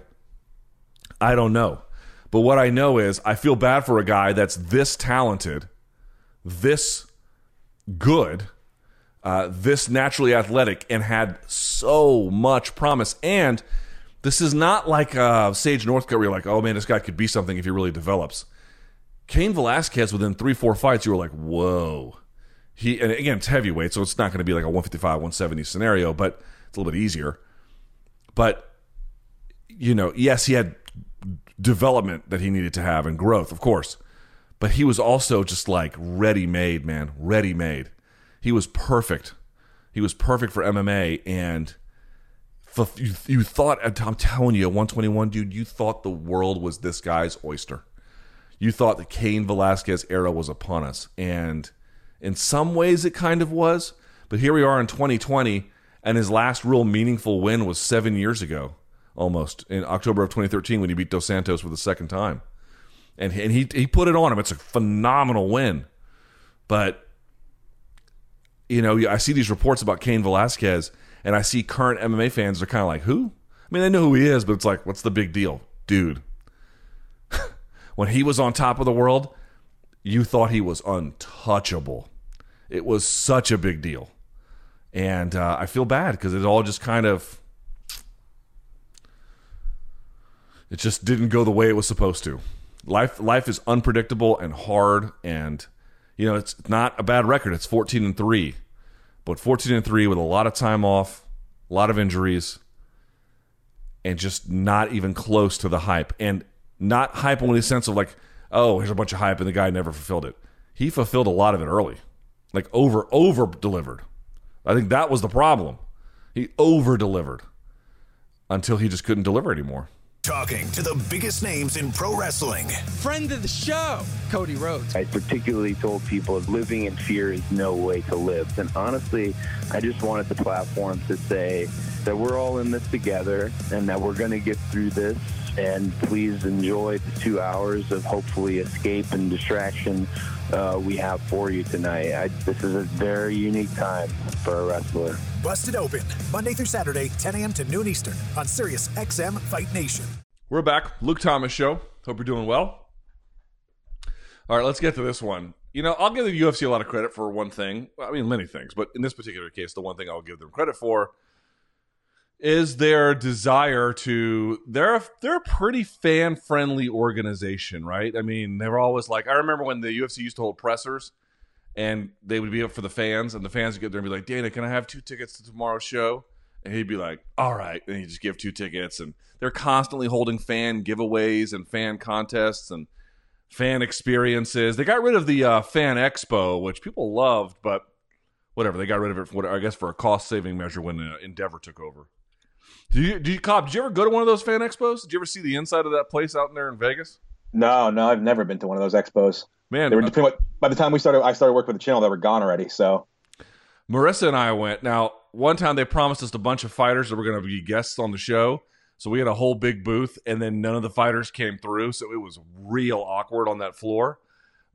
B: I don't know. But what I know is I feel bad for a guy that's this talented, this good, uh, this naturally athletic, and had so much promise. And – this is not like uh, Sage Northcutt where you're like, oh man, this guy could be something if he really develops. Cain Velasquez within three, four fights, you were like, whoa. He and again, it's heavyweight, so it's not going to be like a 155, 170 scenario, but it's a little bit easier. But you know, yes, he had development that he needed to have and growth, of course. But he was also just like ready made, man, ready made. He was perfect. He was perfect for MMA and you, you thought I'm telling you, 121, dude, you thought the world was this guy's oyster. You thought the Cain Velasquez era was upon us, and in some ways it kind of was. But here we are in 2020, and his last real meaningful win was seven years ago, almost in October of 2013 when he beat Dos Santos for the second time, and and he he put it on him. It's a phenomenal win, but you know I see these reports about Cain Velasquez and I see current MMA fans are kind of like, who? I mean, they know who he is, but it's like, what's the big deal? Dude, when he was on top of the world, you thought he was untouchable. It was such a big deal. And uh, I feel bad because it all just kind of, it just didn't go the way it was supposed to. life life is unpredictable and hard, and you know it's not a bad record. It's fourteen and three, but fourteen and three with a lot of time off, a lot of injuries, and just not even close to the hype, and not hype in the sense of like, oh, here's a bunch of hype, and the guy never fulfilled it. He fulfilled a lot of it early, like over over delivered. I think that was the problem. He over delivered until he just couldn't deliver anymore.
I: Talking to the biggest names in pro wrestling.
J: Friend of the show, Cody Rhodes.
K: I particularly told people living in fear is no way to live. And honestly, I just wanted the platform to say that we're all in this together and that we're going to get through this. And please enjoy the two hours of hopefully escape and distraction uh, we have for you tonight. I, this is a very unique time for a wrestler.
I: Busted Open, Monday through Saturday, 10 a.m. to noon Eastern on Sirius XM Fight Nation.
B: We're back. Luke Thomas Show. Hope you're doing well. All right, let's get to this one. You know, I'll give the UFC a lot of credit for one thing. I mean, many things, but in this particular case, the one thing I'll give them credit for is their desire to they're a, they're a pretty fan friendly organization, right? I mean, they're always like I remember when the UFC used to hold pressers and they would be up for the fans and the fans would get there and be like, "Dana, can I have two tickets to tomorrow's show?" And he'd be like, "All right." And he'd just give two tickets and they're constantly holding fan giveaways and fan contests and fan experiences. They got rid of the uh, fan expo, which people loved, but whatever. They got rid of it for I guess for a cost saving measure when uh, Endeavor took over. Do you, do you, Cobb? Did you ever go to one of those fan expos? Did you ever see the inside of that place out in there in Vegas?
L: No, no, I've never been to one of those expos.
B: Man,
L: they were pretty much, by the time we started, I started working with the channel. They were gone already. So,
B: Marissa and I went. Now, one time they promised us a bunch of fighters that were going to be guests on the show. So we had a whole big booth, and then none of the fighters came through. So it was real awkward on that floor.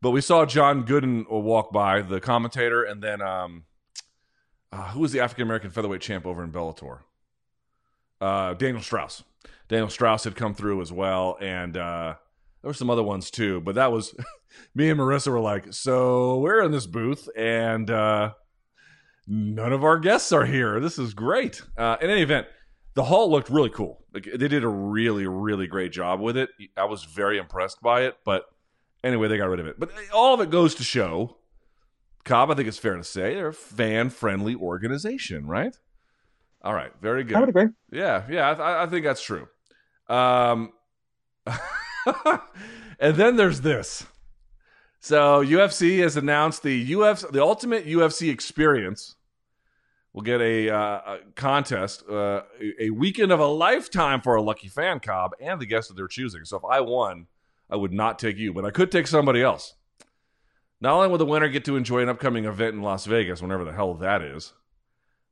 B: But we saw John Gooden walk by, the commentator, and then um, uh, who was the African American featherweight champ over in Bellator? uh, Daniel Strauss. Daniel Strauss had come through as well, and uh, there were some other ones too. But that was me and Marissa were like, so we're in this booth, and uh, none of our guests are here. This is great. Uh, in any event, the hall looked really cool. Like, they did a really, really great job with it. I was very impressed by it. But anyway, they got rid of it. But all of it goes to show, Cobb. I think it's fair to say they're a fan-friendly organization, right? All right, very good.
L: I would agree.
B: Yeah, yeah, I, I think that's true. Um, and then there's this. So UFC has announced the UFC, the Ultimate UFC Experience. We'll get a, uh, a contest, uh, a weekend of a lifetime for a lucky fan, Cobb, and the guest that they're choosing. So if I won, I would not take you, but I could take somebody else. Not only will the winner get to enjoy an upcoming event in Las Vegas, whenever the hell that is,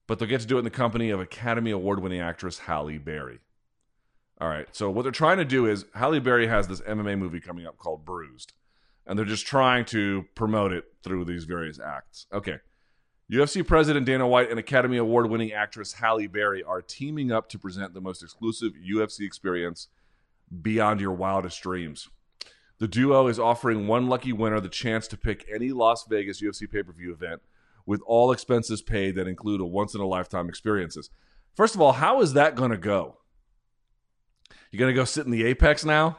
B: but they'll get to do it in the company of Academy Award winning actress Halle Berry. All right, so what they're trying to do is Halle Berry has this MMA movie coming up called Bruised, and they're just trying to promote it through these various acts. Okay. UFC President Dana White and Academy Award winning actress Halle Berry are teaming up to present the most exclusive UFC experience beyond your wildest dreams. The duo is offering one lucky winner the chance to pick any Las Vegas UFC pay per view event with all expenses paid that include a once in a lifetime experiences. First of all, how is that going to go? You to go sit in the Apex now?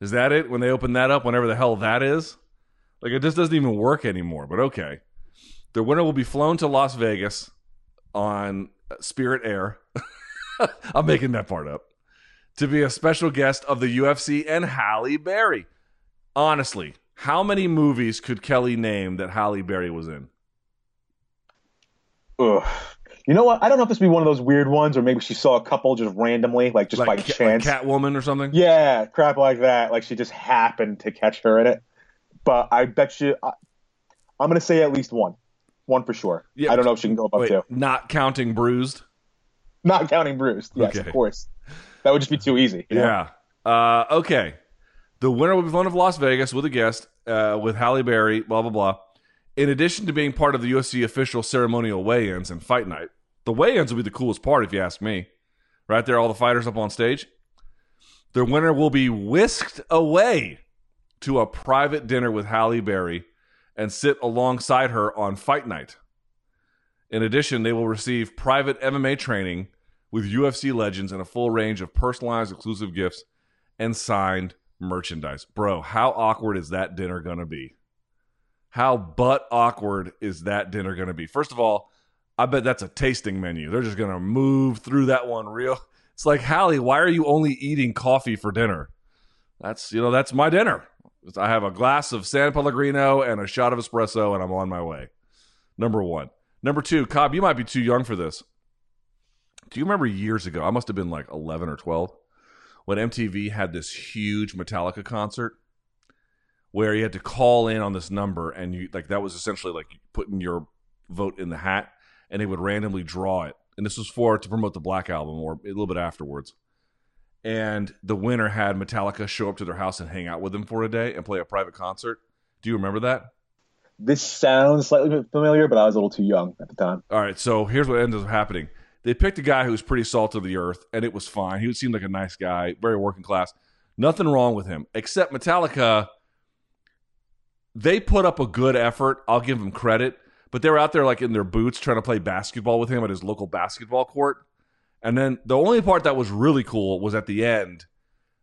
B: Is that it when they open that up, whenever the hell that is? Like, it just doesn't even work anymore, but okay. The winner will be flown to Las Vegas on Spirit Air. I'm making that part up. To be a special guest of the UFC and Halle Berry. Honestly, how many movies could Kelly name that Halle Berry was in?
L: Ugh. You know what? I don't know if this would be one of those weird ones, or maybe she saw a couple just randomly, like just
B: like
L: by
B: Ca-
L: chance.
B: like Catwoman or something.
L: Yeah, crap like that. Like she just happened to catch her in it. But I bet you, I, I'm going to say at least one, one for sure.
B: Yeah,
L: I don't know if she can go above
B: Wait,
L: two.
B: not counting bruised.
L: Not counting bruised. Yes,
B: Okay.
L: of course. That would just be too easy. know?
B: Yeah. Uh, okay. The winner will be flown to Las Vegas with a guest, uh, with Halle Berry, blah, blah, blah. In addition to being part of the UFC official ceremonial weigh ins and fight night, the weigh ins will be the coolest part, if you ask me. Right there, all the fighters up on stage. The winner will be whisked away to a private dinner with Halle Berry and sit alongside her on fight night. In addition, they will receive private MMA training with UFC legends and a full range of personalized exclusive gifts and signed merchandise. Bro, how awkward is that dinner going to be? How butt awkward is that dinner going to be? First of all, I bet that's a tasting menu. They're just going to move through that one real. It's like, Halle, why are you only eating coffee for dinner? That's, you know, that's my dinner. I have a glass of San Pellegrino and a shot of espresso, and I'm on my way. Number one. Number two, Cobb, you might be too young for this. Do you remember years ago? I must have been like 11 or 12 when MTV had this huge Metallica concert where you had to call in on this number and you like that was essentially like putting your vote in the hat and they would randomly draw it. And this was for to promote the Black album or a little bit afterwards. And the winner had Metallica show up to their house and hang out with them for a day and play a private concert. Do you remember that?
L: This sounds slightly familiar, but I was a little too young at the time.
B: All right, so here's what ended up happening. They picked a guy who was pretty salt of the earth, and it was fine. He seemed like a nice guy, very working class. Nothing wrong with him, except Metallica. They put up a good effort. I'll give them credit, but they were out there like in their boots trying to play basketball with him at his local basketball court. And then the only part that was really cool was at the end.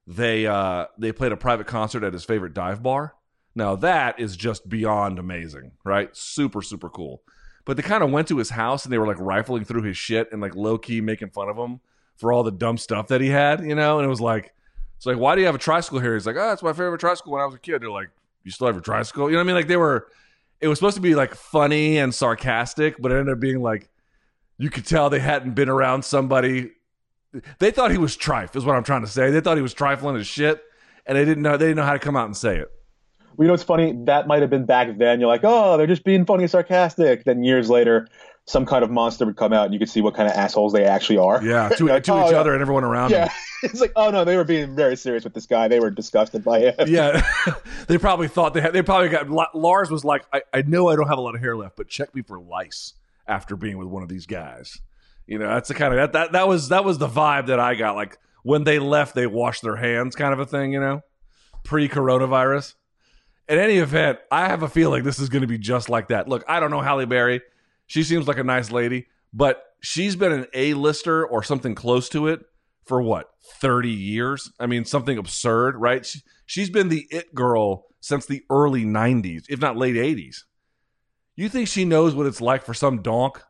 B: They uh, they played a private concert at his favorite dive bar. Now that is just beyond amazing, right? Super super cool. But they kind of went to his house and they were like rifling through his shit and like low key making fun of him for all the dumb stuff that he had, you know. And it was like, it's like, why do you have a tricycle here? He's like, oh, that's my favorite tricycle when I was a kid. They're like, you still have your tricycle? You know what I mean? Like they were. It was supposed to be like funny and sarcastic, but it ended up being like you could tell they hadn't been around somebody. They thought he was trife, is what I'm trying to say. They thought he was trifling his shit, and they didn't know they didn't know how to come out and say it.
L: Well, you know what's funny? That might have been back then. You're like, oh, they're just being funny and sarcastic. Then years later, some kind of monster would come out, and you could see what kind of assholes they actually are.
B: Yeah, to,
L: like,
B: to
L: oh,
B: each
L: yeah.
B: other and everyone around
L: Yeah, it's like, oh no, they were being very serious with this guy. They were disgusted by him.
B: Yeah, they probably thought they had. They probably got. Lars was like, I, I know I don't have a lot of hair left, but check me for lice after being with one of these guys. You know, that's the kind of that that that was that was the vibe that I got. Like when they left, they washed their hands, kind of a thing. You know, pre coronavirus. In any event, I have a feeling this is going to be just like that. Look, I don't know Halle Berry. She seems like a nice lady, but she's been an A-lister or something close to it for what, 30 years? I mean, something absurd, right? She, she's been the it girl since the early 90s, if not late 80s. You think she knows what it's like for some donk,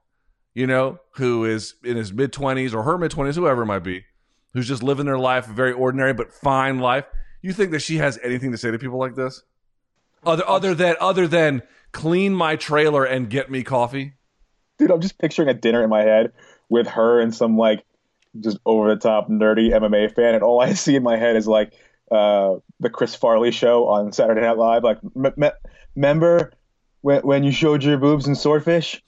B: you know, who is in his mid 20s or her mid 20s, whoever it might be, who's just living their life, a very ordinary but fine life? You think that she has anything to say to people like this? Other other than other than clean my trailer and get me coffee.
L: Dude, I'm just picturing a dinner in my head with her and some like just over the top nerdy MMA fan, and all I see in my head is like uh, the Chris Farley show on Saturday Night Live. Like, m- m- remember when when you showed your boobs in Swordfish?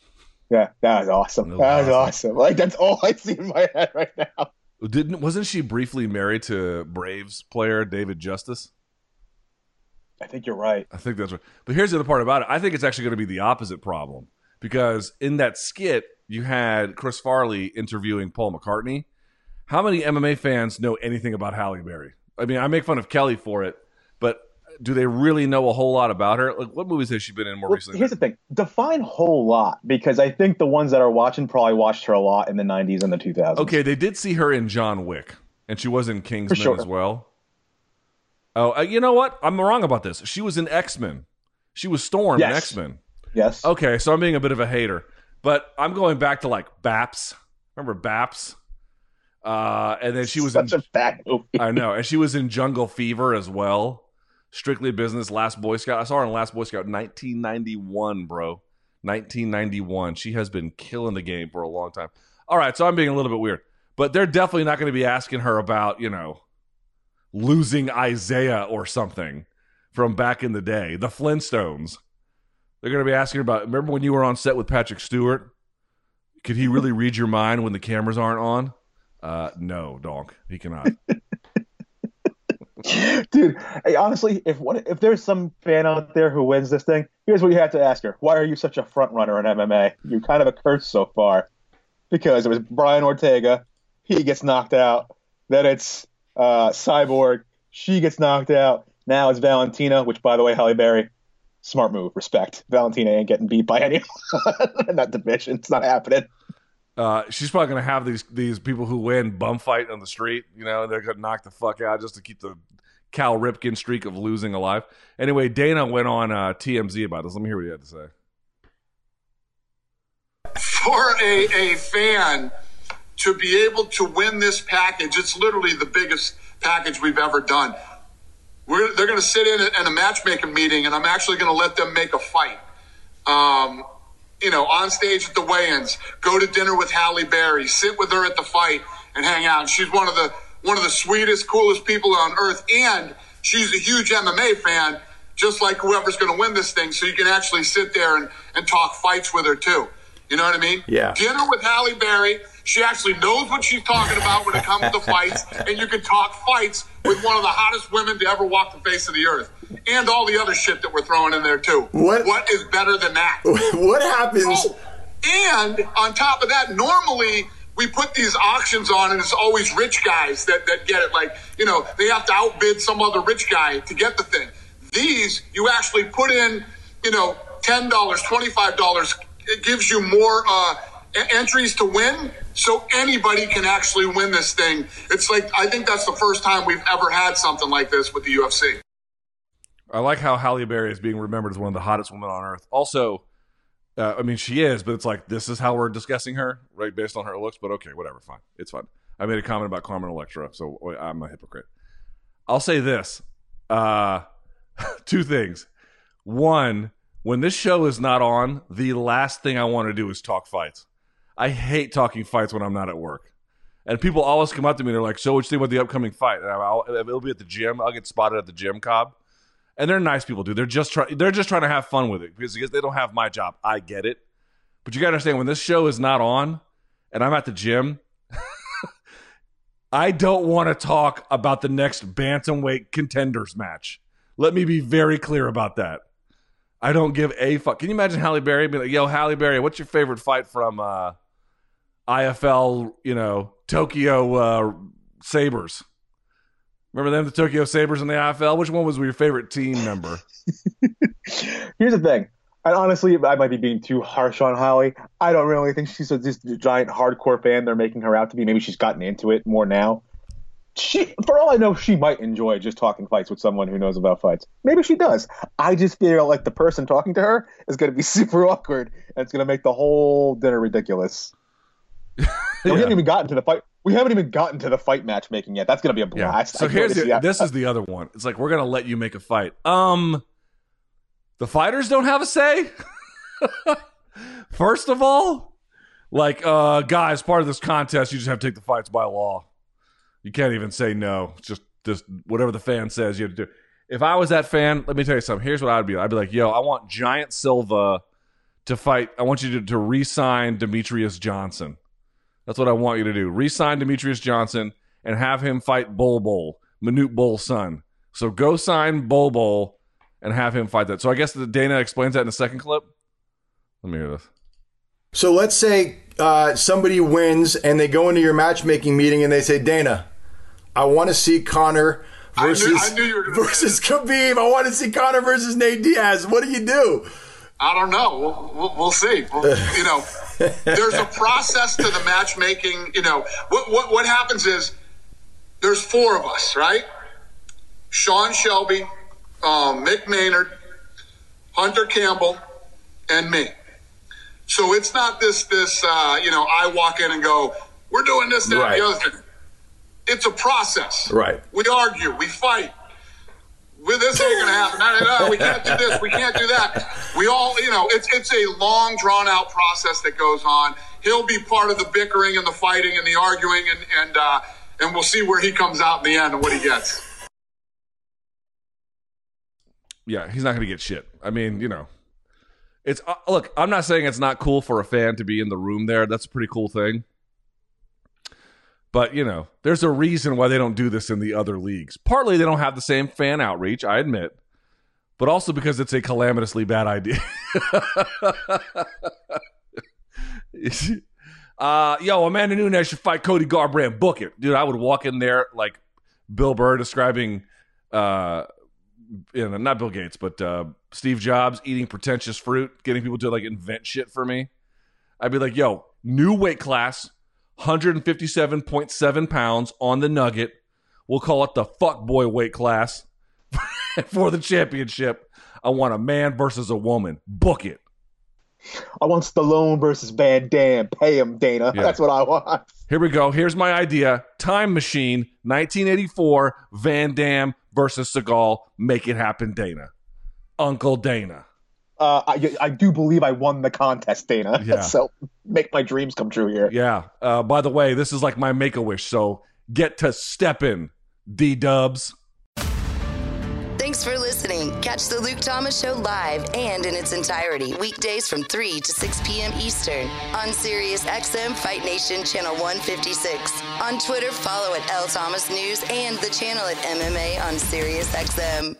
L: Yeah, that was awesome. That was awesome. Like that's all I see in my head right now.
B: Didn't wasn't she briefly married to Braves player David Justice?
L: I think you're right.
B: I think that's right. But here's the other part about it. I think it's actually going to be the opposite problem because in that skit you had Chris Farley interviewing Paul McCartney. How many MMA fans know anything about Halle Berry? I mean, I make fun of Kelly for it, but do they really know a whole lot about her? Like, what movies has she been in more
L: Well,
B: recently?
L: here's the thing: define whole lot, because I think the ones that are watching probably watched her a lot in the '90s and the 2000s.
B: Okay, they did see her in John Wick, and she was in Kingsman
L: sure.
B: as well. Oh, uh, you know what? I'm wrong about this. She was in X Men. She was Storm in X Men.
L: Yes.
B: Okay, so I'm being a bit of a hater, but I'm going back to like Baps. Remember Baps? Uh, and then she was
L: Such
B: in.
L: a bad movie.
B: I know, and she was in Jungle Fever as well. Strictly Business, Last Boy Scout. I saw her in Last Boy Scout, 1991, bro. 1991. She has been killing the game for a long time. All right, so I'm being a little bit weird, but they're definitely not going to be asking her about, you know, losing Isaiah or something from back in the day, the Flintstones. They're going to be asking about. Remember when you were on set with Patrick Stewart? Could he really read your mind when the cameras aren't on? Uh, no, donk. He cannot.
L: Dude, hey, honestly, if if there's some fan out there who wins this thing, here's what you have to ask her: Why are you such a front runner in MMA? You're kind of a curse so far, because it was Brian Ortega, he gets knocked out. Then it's uh, Cyborg, she gets knocked out. Now it's Valentina, which, by the way, Halle Berry, smart move, respect. Valentina ain't getting beat by anyone in that division. It's not happening.
B: Uh, she's probably gonna have these these people who win bum fight on the street. You know, they're gonna knock the fuck out just to keep the Cal Ripken streak of losing alive. Anyway, Dana went on uh, TMZ about this. Let me hear what he had to say.
M: For a, a fan to be able to win this package, it's literally the biggest package we've ever done. We're, they're going to sit in a, in a matchmaking meeting, and I'm actually going to let them make a fight. Um, you know, on stage at the weigh-ins, go to dinner with Halle Berry, sit with her at the fight, and hang out. She's one of the one of the sweetest, coolest people on earth, and she's a huge MMA fan, just like whoever's going to win this thing. So you can actually sit there and, and talk fights with her too. You know what I mean?
N: Yeah.
M: Dinner with Halle Berry. She actually knows what she's talking about when it comes to fights, and you can talk fights with one of the hottest women to ever walk the face of the earth, and all the other shit that we're throwing in there too.
N: What?
M: What is better than that?
N: what happens?
M: Oh, and on top of that, normally we put these auctions on, and it's always rich guys that, that get it. Like, you know, they have to outbid some other rich guy to get the thing. These, you actually put in, you know, $10, $25. It gives you more uh, entries to win, so anybody can actually win this thing. It's like, I think that's the first time we've ever had something like this with the UFC.
B: I like how Halle Berry is being remembered as one of the hottest women on earth. Also, uh, I mean, she is, but it's like this is how we're discussing her, right? Based on her looks. But okay, whatever, fine, it's fine. I made a comment about Carmen Electra, so I'm a hypocrite. I'll say this: uh, two things. One, when this show is not on, the last thing I want to do is talk fights. I hate talking fights when I'm not at work. And people always come up to me and they're like, "So, what you think about the upcoming fight?" And I'll, it'll be at the gym. I'll get spotted at the gym, Cobb and they're nice people, dude. They're just trying. They're just trying to have fun with it because, because they don't have my job. I get it, but you gotta understand when this show is not on, and I'm at the gym. I don't want to talk about the next bantamweight contenders match. Let me be very clear about that. I don't give a fuck. Can you imagine Halle Berry being like, "Yo, Halle Berry, what's your favorite fight from uh, IFL? You know, Tokyo uh, Sabers." Remember them, the Tokyo Sabers in the IFL? Which one was your favorite team member?
L: Here's the thing. And honestly, I might be being too harsh on Halle. I don't really think she's just a, this giant hardcore fan they're making her out to be. Maybe she's gotten into it more now. She, for all I know, she might enjoy just talking fights with someone who knows about fights. Maybe she does. I just feel like the person talking to her is going to be super awkward, and it's going to make the whole dinner ridiculous. Yeah. We haven't even gotten to the fight. We haven't even gotten to the fight matchmaking yet. That's gonna be a blast.
B: Yeah. So here's the, this is the other one. It's like we're gonna let you make a fight. Um, the fighters don't have a say. First of all, like uh, guys, part of this contest, you just have to take the fights by law. You can't even say no. It's just just whatever the fan says you have to do. If I was that fan, let me tell you something. Here's what I'd be. I'd be like, yo, I want Giant Silva to fight. I want you to, to re-sign Demetrious Johnson. That's what I want you to do. Resign Demetrious Johnson and have him fight Bol Bol, Manute Bol's son. So go sign Bol Bol and have him fight that. So I guess the Dana explains that in the second clip. Let me hear this.
N: So let's say uh, somebody wins and they go into your matchmaking meeting and they say, Dana, I want to see Conor versus
M: I knew, I knew
N: versus Khabib. I want to see Conor versus Nate Diaz. What do you do?
M: I don't know. We'll, we'll, we'll see. We'll, you know, there's a process to the matchmaking. You know, what, what, what happens is there's four of us, right? Sean Shelby, um, Mick Maynard, Hunter Campbell, and me. So it's not this, this, uh, you know, I walk in and go, we're doing this, that,
N: right.
M: the other thing. It's a process.
N: Right.
M: We argue, we fight. Well, this ain't gonna happen. No, no, we can't do this. We can't do that. We all, you know, it's it's a long, drawn out process that goes on. He'll be part of the bickering and the fighting and the arguing, and and uh, and we'll see where he comes out in the end and what he gets.
B: Yeah, he's not gonna get shit. I mean, you know, it's uh, look. I'm not saying it's not cool for a fan to be in the room there. That's a pretty cool thing. But, you know, there's a reason why they don't do this in the other leagues. Partly they don't have the same fan outreach, I admit, but also because it's a calamitously bad idea. uh, yo, Amanda Nunes should fight Cody Garbrandt. Book it. Dude, I would walk in there like Bill Burr describing, uh, you know, not Bill Gates, but uh, Steve Jobs eating pretentious fruit, getting people to like invent shit for me. I'd be like, yo, new weight class 157.7 pounds on the nugget. We'll call it the fuck boy weight class for the championship. I want a man versus a woman. Book it.
L: I want Stallone versus Van Damme. Pay him, Dana.
B: Yeah.
L: That's what I want.
B: Here we go. Here's my idea. Time Machine, 1984, Van Damme versus Seagal. Make it happen, Dana. Uncle Dana.
L: Uh, I, I do believe I won the contest, Dana.
B: Yeah.
L: so make my dreams come true here.
B: Yeah. Uh, by the way, this is like my make a wish. So get to stepping, D Dubs.
A: Thanks for listening. Catch the Luke Thomas Show live and in its entirety weekdays from 3 to 6 p.m. Eastern on Sirius XM Fight Nation Channel 156. On Twitter, follow at L Thomas News and the channel at MMA on Sirius XM.